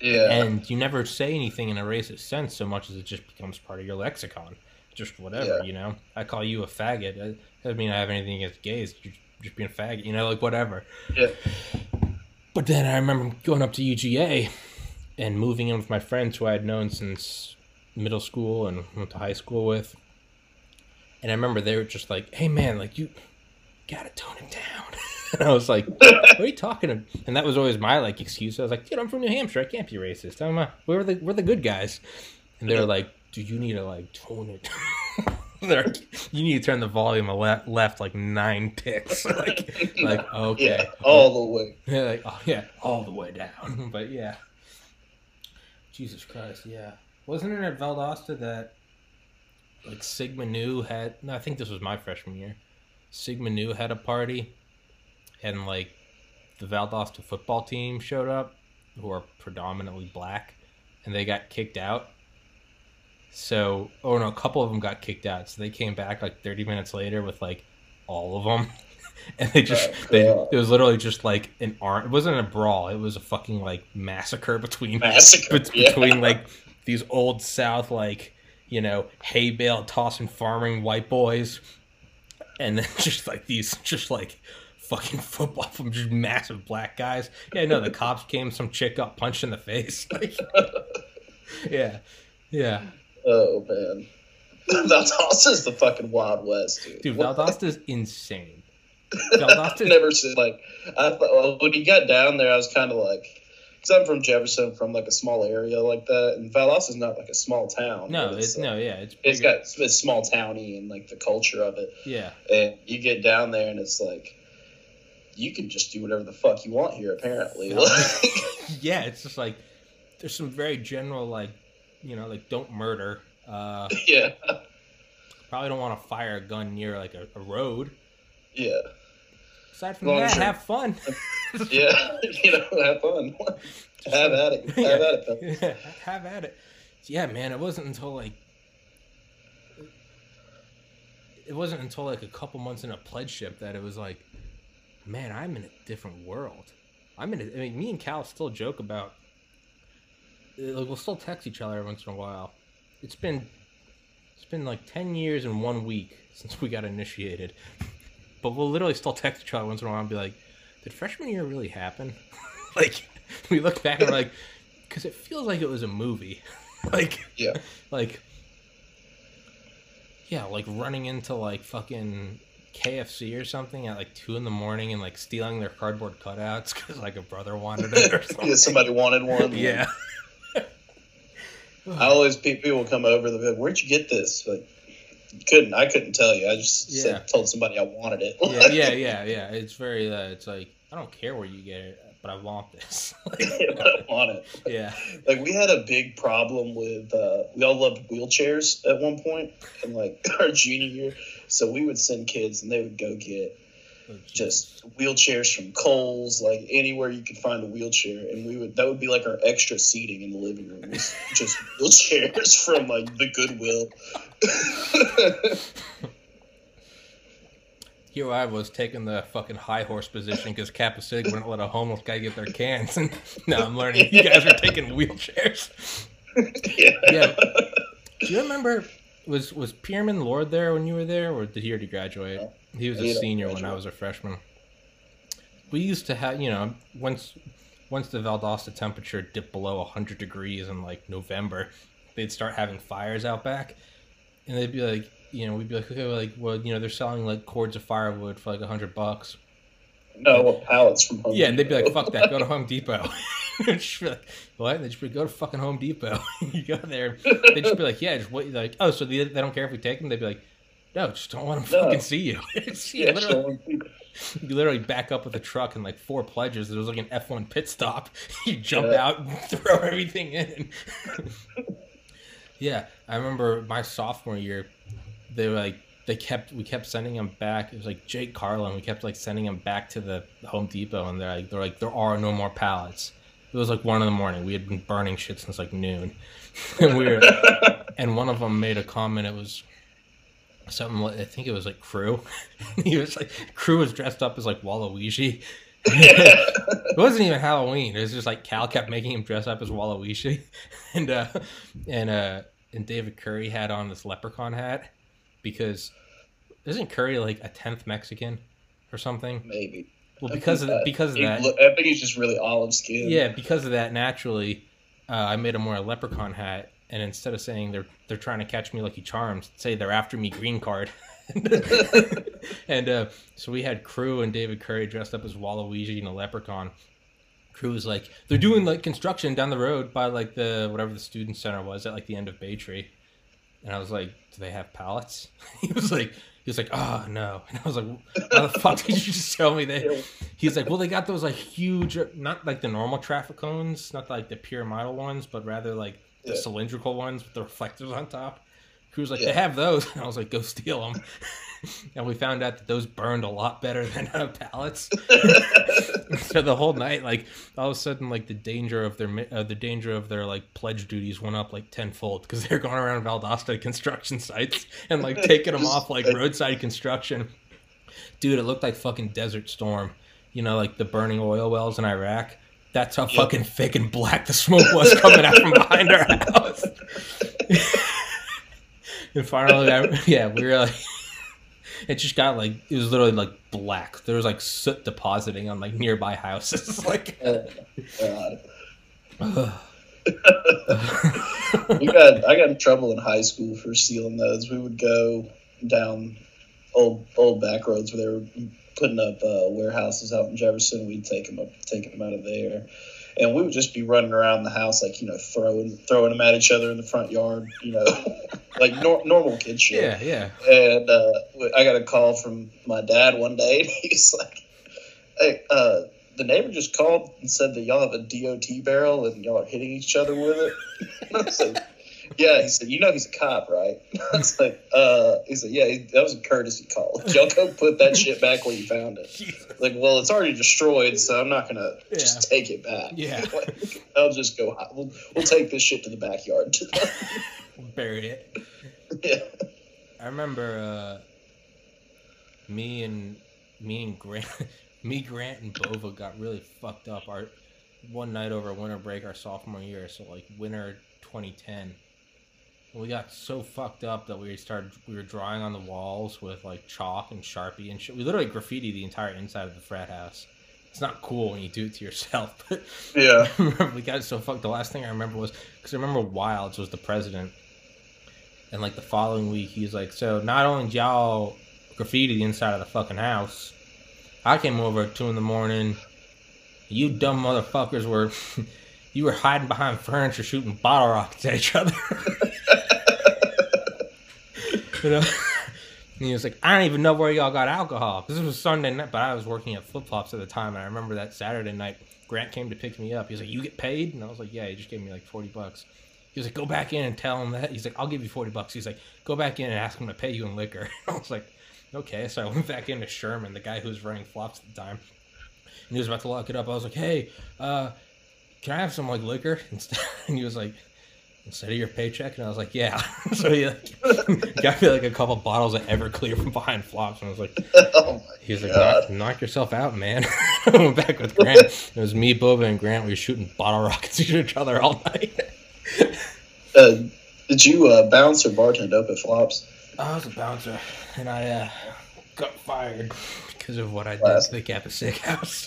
Yeah. And you never say anything in a racist sense so much as it just becomes part of your lexicon. Just whatever, yeah. you know. I call you a faggot. I, mean I have anything against gays. You're just being a faggot, you know, like whatever. Yeah. But then I remember going up to UGA and moving in with my friends who I had known since middle school and went to high school with. And I remember they were just like, "Hey man, like you gotta tone it down." [LAUGHS] and I was like, "What are you talking about?" And that was always my like excuse. I was like, "Dude, I'm from New Hampshire. I can't be racist. I'm a, we're the we're the good guys." And they were like, "Do you need to like tone it?" [LAUGHS] [LAUGHS] You need to turn the volume left, left like nine ticks. [LAUGHS] like, [LAUGHS] like okay, yeah, all the way. Yeah, like, oh, yeah, all the way down. but yeah, Jesus Christ, yeah. Wasn't it at Valdosta that like Sigma Nu had? No, I think this was my freshman year. Sigma Nu had a party, and like the Valdosta football team showed up, who are predominantly black, and they got kicked out. So, oh no, a couple of them got kicked out. So they came back like 30 minutes later with like all of them. [LAUGHS] and they just oh, they it was literally just like an arm. It wasn't a brawl. It was a fucking like massacre between massacre be- yeah. between [LAUGHS] like these old South like you know, hay bale tossing farming white boys, and then [LAUGHS] just like these, just like fucking football from just massive black guys. Yeah, no, the cops came, some chick got punched in the face. Like, yeah, yeah. Oh man, [LAUGHS] Valdosta's the fucking Wild West, dude. Dude, Valdosta's insane. Valdosta's [LAUGHS] never seen like I thought well, when he got down there, I was kind of like. Cause I'm from Jefferson, from like a small area like that, and Valdosta's not like a small town. No, it's, it's no, uh, yeah, it's it's got it's small towny and like the culture of it. Yeah, and you get down there and it's like you can just do whatever the fuck you want here, apparently. [LAUGHS] yeah, it's just like there's some very general like you know like don't murder. Uh, [LAUGHS] yeah. Probably don't want to fire a gun near like a, a road. Yeah. Aside from Long that, have fun. [LAUGHS] yeah, [LAUGHS] you know, have fun. have at it. Have yeah. at it. Yeah, have at it. Yeah, man. It wasn't until like it wasn't until like a couple months in a pledge ship that it was like, man, I'm in a different world. I'm in. A, I mean, me and Cal still joke about. Uh, we'll still text each other once in a while. It's been, it's been like ten years and one week since we got initiated, but we'll literally still text each other once in a while and be like, "Did freshman year really happen?" [LAUGHS] like, we look back and we're like, because it feels like it was a movie. [LAUGHS] like, yeah, [LAUGHS] like, yeah, like running into like fucking KFC or something at like two in the morning and like stealing their cardboard cutouts because like a brother wanted it or something. yeah, somebody wanted one. yeah. I always people come over. the "Where'd you get this?" Like, couldn't I couldn't tell you. I just yeah. said, told somebody I wanted it. yeah, yeah, [LAUGHS] yeah, yeah. It's very. Uh, it's like I don't care where you get it, but I want this. like, [LAUGHS] [LAUGHS] I want it. Yeah. Like we had a big problem with. Uh, we all loved wheelchairs at one point, in like our junior year so we would send kids and they would go get just wheelchairs from Kohl's, like anywhere you could find a wheelchair, and we would that would be like our extra seating in the living room, was just [LAUGHS] wheelchairs from like the Goodwill. [LAUGHS] Here I was taking the fucking high horse position because Kappa Sig wouldn't let a homeless guy get their cans, and [LAUGHS] now I'm learning you guys are taking wheelchairs. Yeah. yeah. Do you remember was was Pierman Lord there when you were there, or did he already graduate? He was a senior when I was a freshman. We used to have, you know, once once the Valdosta temperature dipped below 100 degrees in like November, they'd start having fires out back, and they'd be like, you know, we'd be like, okay, well, like, well, you know, they're selling like cords of firewood for like a hundred bucks. No, pallets from Home Yeah, Depot. and they'd be like, fuck that, go to Home Depot. [LAUGHS] just like, what? And they just be like, go to fucking Home Depot. [LAUGHS] you go there. they'd just be like, yeah, just wait. Like, oh, so they, they don't care if we take them. They'd be like, no, just don't want them no. fucking see you. [LAUGHS] see, yeah, literally, you literally back up with a truck and like four pledges. There was like an F one pit stop. You jump yeah. out, and throw everything in. yeah, I remember my sophomore year. They were like they kept we kept sending them back. It was like Jake Carlin. We kept like sending them back to the Home Depot, and they're like they're like there are no more pallets. It was like one in the morning. We had been burning shit since like noon, [LAUGHS] and we were, and one of them made a comment. It was something. Like, I think it was like Crew. [LAUGHS] he was like Crew was dressed up as like Waluigi. [LAUGHS] it wasn't even Halloween. It was just like Cal kept making him dress up as Waluigi, and uh, and uh, and David Curry had on this leprechaun hat because isn't Curry like a tenth Mexican or something? Maybe. Well, because of that, because of that, I think he's just really olive skin. Yeah, because of that, naturally, uh, I made him wear a leprechaun hat, and instead of saying they're they're trying to catch me Lucky Charms, say they're after me green card. [LAUGHS] and uh, so we had Crew and David Curry dressed up as Waluigi and a leprechaun. Crew was like, they're doing like construction down the road by like the whatever the student center was at like the end of Bay Tree. And I was like, do they have pallets? [LAUGHS] he was like, he was like, "Oh no," [LAUGHS] and I was like, "How the fuck did you just tell me that?" He's like, "Well, they got those like huge, not like the normal traffic cones, not like the pyramidal ones, but rather like the yeah. cylindrical ones with the reflectors on top." Was like, yeah. "They have those," and [LAUGHS] I was like, "Go steal them." [LAUGHS] and we found out that those burned a lot better [LAUGHS] than uh, pallets. so the whole night, like all of a sudden, like the danger of their uh, the danger of their like pledge duties went up like tenfold because they're going around Valdosta construction sites and like taking them off like roadside construction. Dude, it looked like fucking Desert Storm. You know, like the burning oil wells in Iraq. That's how fucking thick and black the smoke was coming out from behind our house. And finally, I, [LAUGHS] yeah, we were like, [LAUGHS] it just got like it was literally like black. There was like soot depositing on like nearby houses. [LAUGHS] like, oh, God. [SIGHS] we got I got in trouble in high school for stealing those. We would go down old old back roads where they were putting up uh, warehouses out in Jefferson. We'd take them up, take them out of there, and we would just be running around the house like you know throwing throwing them at each other in the front yard. You know, [LAUGHS] like nor- normal kid shit. Yeah, yeah. And uh, I got a call from my dad one day, [LAUGHS] and he's like, "Hey." Uh, the neighbor just called and said that y'all have a DOT barrel and y'all are hitting each other with it. [LAUGHS] I was like, yeah. He said, you know he's a cop, right? [LAUGHS] I was like, uh, he said, yeah, that was a courtesy call. [LAUGHS] Y'all go put that shit back where you found it. [LAUGHS] Like, well, it's already destroyed, so I'm not gonna yeah. just take it back. Yeah. like, I'll just go. We'll we'll take this shit to the backyard. Bury it. Yeah. I remember uh, me and me and Grant me, Grant, and Bova got really fucked up. Our one night over winter break, our sophomore year, so like winter 2010. We got so fucked up that we started we were drawing on the walls with like chalk and sharpie and shit. We literally graffiti the entire inside of the frat house. It's not cool when you do it to yourself, [LAUGHS] but yeah, [LAUGHS] we got so fucked. The last thing I remember was because I remember Wilds was the president, and like the following week he's like, "So not only did y'all graffiti the inside of the fucking house, I came over at two in the morning. You dumb motherfuckers were [LAUGHS] you were hiding behind furniture shooting bottle rockets at each other. You know? And [LAUGHS] he was like, I don't even know where y'all got alcohol. This was Sunday night, but I was working at Flip Flops at the time, and I remember that Saturday night, Grant came to pick me up. He was like, You get paid? And I was like, Yeah, he just gave me like 40 bucks. He was like, Go back in and tell him that. He's like, I'll give you 40 bucks. He's like, Go back in and ask him to pay you in liquor. [LAUGHS] I was like, okay. So I went back into Sherman, the guy who was running flops at the time, and he was about to lock it up. I was like, hey, uh, can I have some like liquor? [LAUGHS] And he was like, instead of your paycheck, and I was like, yeah. [LAUGHS] so he like, [LAUGHS] got me like a couple bottles of Everclear from behind flops, and I was like, [LAUGHS] oh he was like, knock, knock, yourself out, man. I went back with Grant. It was me, Boba, and Grant. We were shooting bottle rockets at each other all night. uh, did you uh, bounce or bartend up at flops? I was a bouncer, and I uh, got fired because of what I did to the Kappa Sig house.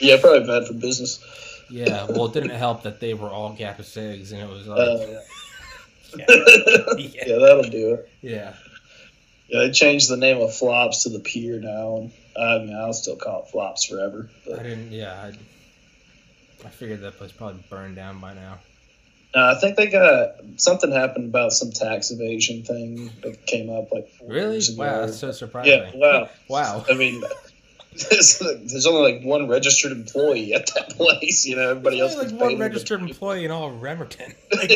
yeah, probably bad for business. Yeah, well, it didn't help that they were all Kappa Sigs, and it was like, uh, yeah. [LAUGHS] yeah. yeah, that'll do it. Yeah. Yeah, they changed the name of Flops to the Pier now, and I mean, I'll still call it Flops forever. But. I didn't. Yeah, I, I figured that place probably burned down by now. Uh, I think they got something happened about some tax evasion thing that came up like really. Wow, that's so surprising. Yeah, wow, [LAUGHS] wow. I mean, there's, there's, only like one registered employee at that place. You know, everybody there's else. like one registered employee in all of Bremerton. [LAUGHS] Like...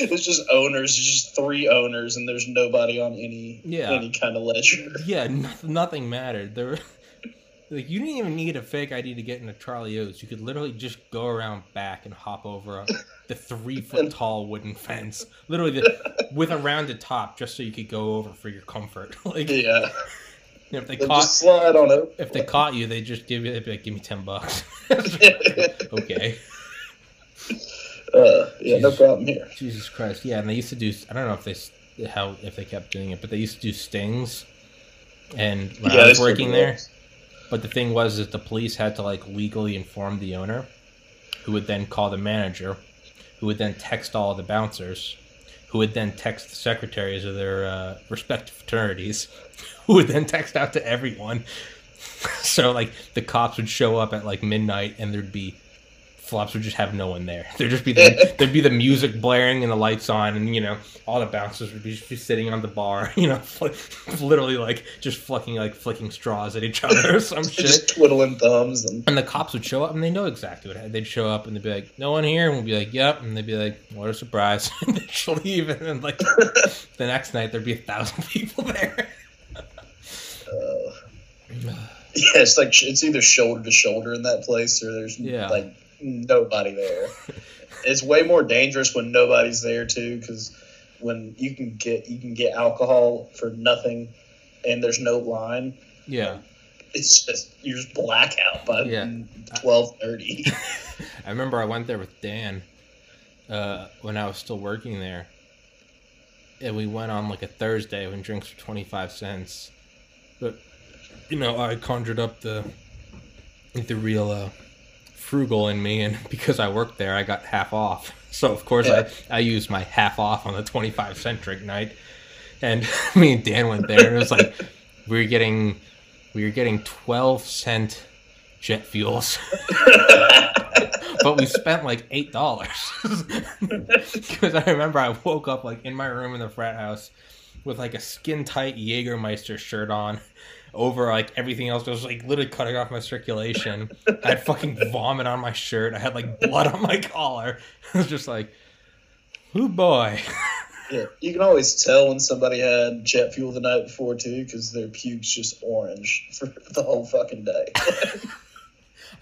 it's just owners. It's just three owners, and there's nobody on any yeah. any kind of ledger. Yeah, nothing mattered. There. [LAUGHS] Like you didn't even need a fake ID to get into Charlie O's. You could literally just go around back and hop over a, the three foot [LAUGHS] tall wooden fence, literally the, with a rounded top, just so you could go over for your comfort. like yeah. If they caught slide on it. If they caught you, they just give you they'd be like, give me ten bucks. [LAUGHS] okay. Uh, yeah, Jesus, no problem here. Jesus Christ, yeah, and they used to do. I don't know if they how if they kept doing it, but they used to do stings. And when yeah, I was working there, but the thing was that the police had to like legally inform the owner, who would then call the manager, who would then text all the bouncers, who would then text the secretaries of their uh, respective fraternities, [LAUGHS] who would then text out to everyone. [LAUGHS] so like the cops would show up at like midnight and there'd be flops would just have no one there. [LAUGHS] There'd just be the, [LAUGHS] there'd be the music blaring and the lights on, and you know all the bouncers would be just sitting on the bar, [LAUGHS] you know, literally like just flicking like flicking straws at each other or some shit, just twiddling thumbs. And... and the cops would show up, and they know exactly what they'd show up, and they'd be like, "No one here," and we'd be like, "Yep," and they'd be like, "What a surprise!" and they'd leave, and then like the next night there'd be a thousand people there. uh, yeah, it's like it's either shoulder to shoulder in that place, or there's yeah. like nobody there. it's way more dangerous when nobody's there too, because when you can get you can get alcohol for nothing, and there's no line. Yeah, it's just you're just blackout by yeah. twelve thirty. [LAUGHS] I remember I went there with Dan uh, when I was still working there, and we went on like a Thursday when drinks were twenty five cents. But you know, I conjured up the the real uh, frugal in me, and [LAUGHS] because I worked there, I got half off. [LAUGHS] So of course, yeah. I I used my half off on the twenty five cent drink night, and [LAUGHS] me and Dan went there, and it was like we were getting we were getting twelve cent jet fuels. but we spent like eight dollars because I remember I woke up like in my room in the frat house with like a skin tight Jägermeister shirt on over like everything else. I was like literally cutting off my circulation. I had fucking [LAUGHS] vomit on my shirt. I had like blood on my collar. [LAUGHS] I was just like, "Who boy." [LAUGHS] Yeah, you can always tell when somebody had jet fuel the night before too, because their pubes just orange for the whole fucking day.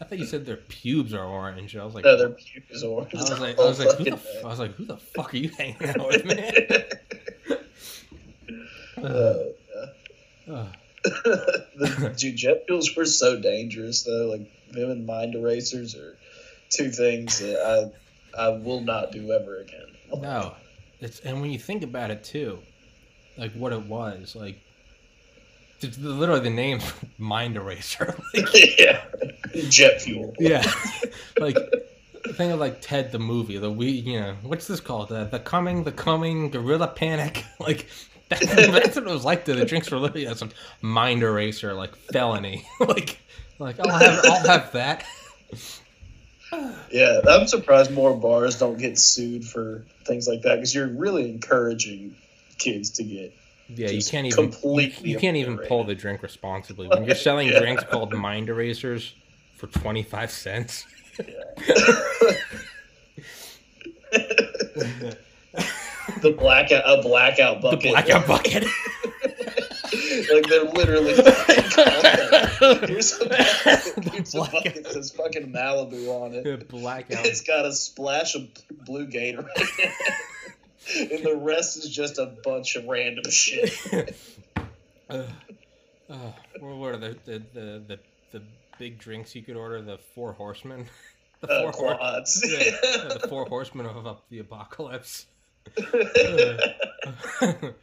I thought you said their pubes are orange. I was like, no, their pubes are orange. I was like, I was like, who the, f- I was like, who the fuck are you hanging out with, man? uh, uh. [LAUGHS] the, dude, jet fuels were so dangerous though. Like them and mind erasers are two things that I I will not do ever again. [LAUGHS] No, it's and when you think about it too, like what it was, like literally the name [LAUGHS] mind eraser. like, yeah, jet fuel. Yeah, like think of like Ted the movie, the we you know what's this called? The, the coming, the coming, gorilla panic. Like that, [LAUGHS] that's what it was like. To the drinks were literally as a mind eraser, like felony. [LAUGHS] like like I'll have I'll have that. yeah, I'm surprised more bars don't get sued for things like that because you're really encouraging kids to get yeah, you can't even completely you, can't even pull the drink responsibly when you're selling [LAUGHS] yeah. drinks called mind erasers for twenty five cents. The blackout a blackout bucket. The blackout bucket. [LAUGHS] like they're literally [LAUGHS] here's a bucket, here's a bucket that says fucking Malibu on it. The blackout. It's got a splash of blue Gatorade [LAUGHS] and the rest is just a bunch of random shit. uh, uh, what are the, the the, the the big drinks you could order? The Four Horsemen. The uh, four uh, quads. Hor- yeah, the Four Horsemen of the Apocalypse. [LAUGHS]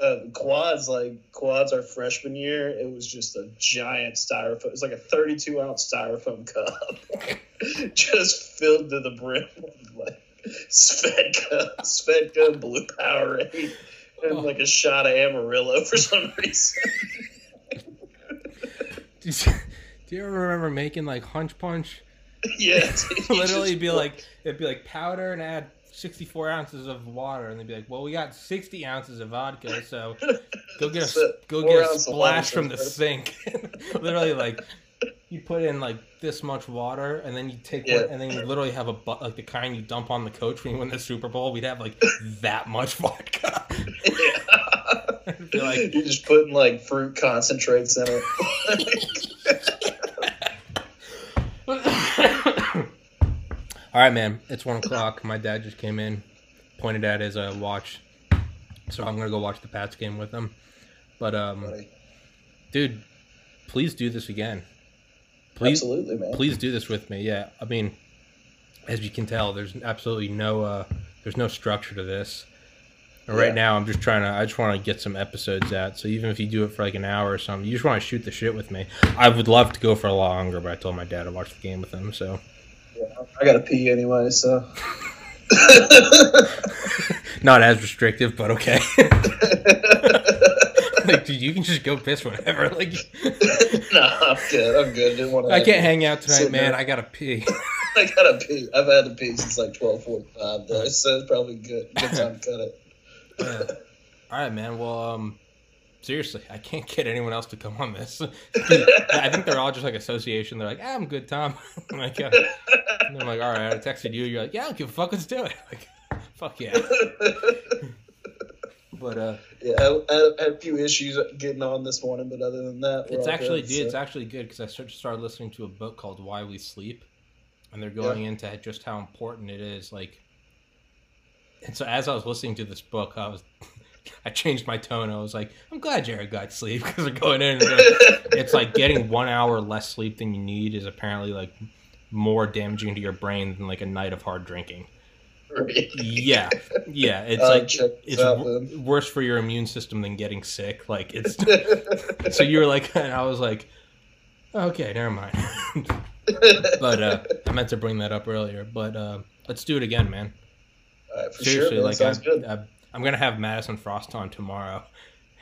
uh, quads like quads our freshman year it was just a giant styrofoam it was like a 32 ounce styrofoam cup [LAUGHS] just filled to the brim with like Svedka, Svedka, Blue Powerade, and oh. like a shot of Amarillo for some reason. [LAUGHS] do, you, do you ever remember making like hunch punch? [LAUGHS] Yeah, literally be like it'd be like powder and add 64 ounces of water, and they'd be like, "Well, we got 60 ounces of vodka, so [LAUGHS] go get a go get a splash from the sink." [LAUGHS] literally, like you put in like this much water, and then you take yeah. one, and then you literally have a bu- like the kind you dump on the coach when you win the Super Bowl. We'd have like that much vodka. Yeah. like you're just putting like fruit concentrates in it. All right, man. It's one o'clock. My dad just came in, pointed at his uh, watch, so I'm gonna go watch the Pats game with him. But um, dude, please do this again. Please, absolutely, man. Please do this with me. Yeah, I mean, as you can tell, there's absolutely no uh, there's no structure to this. And right yeah. now, I'm just trying to. I just want to get some episodes out. So even if you do it for like an hour or something, you just want to shoot the shit with me. I would love to go for a lot longer, but I told my dad to watch the game with him. So I gotta pee anyway. So [LAUGHS] not as restrictive, but okay. [LAUGHS] like, dude, you can just go piss whenever. Like, [LAUGHS] no, I'm good. I'm good. Didn't want to I can't hang out tonight, man. There. I gotta pee. I gotta pee. I've had to pee since like twelve forty five. Though, so it's probably good. Good time to cut it. Uh, all right, man. Well, um, seriously, I can't get anyone else to come on this. [LAUGHS] I think they're all just like association. They're like, ah, I'm good, Tom. [LAUGHS] I'm like, and I'm like, all right. I texted you. You're like, yeah, I don't give a fuck. Let's do it. [LAUGHS] Like, fuck yeah. But uh, yeah, I, I, had a few issues getting on this morning, but other than that, it's actually good, so. it's actually good because I started started listening to a book called Why We Sleep, and they're going yeah. into just how important it is. Like, and so as I was listening to this book, I was. I changed my tone. I was like, "I'm glad Jared got sleep because we're going in. [LAUGHS] it's like getting one hour less sleep than you need is apparently like more damaging to your brain than like a night of hard drinking. yeah, yeah. [LAUGHS] It's uh, like it's w- worse for your immune system than getting sick. Like it's [LAUGHS] so you were like, and I was like, okay, never mind. but uh, I meant to bring that up earlier. But uh, let's do it again, man. Seriously, sure, like I, I, I'm gonna have Madison Frost on tomorrow. [LAUGHS]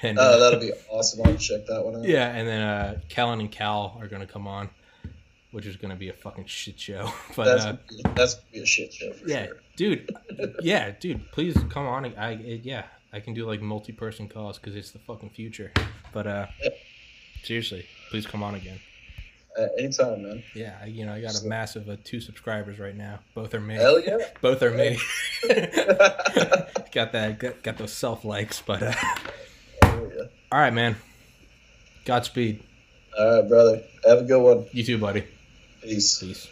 And, uh, that'll be awesome. I'll check that one out. Yeah, and then uh, Kellen and Cal are gonna come on, which is gonna be a fucking shit show. [LAUGHS] But that's, uh, that's gonna be a shit show. yeah, sure. dude. [LAUGHS] Yeah, dude. Please come on. I it, yeah, I can do like multi-person calls because it's the fucking future. But uh, seriously, please come on again. Uh, anytime, man. Yeah, you know, I got a massive uh, two subscribers right now. Both are me. Hell yeah. [LAUGHS] Both are me. [LAUGHS] got that. Got, got those self likes, but. Uh, [LAUGHS] yeah. All right, man. Godspeed. All right, brother. Have a good one. You too, buddy. Peace. Peace.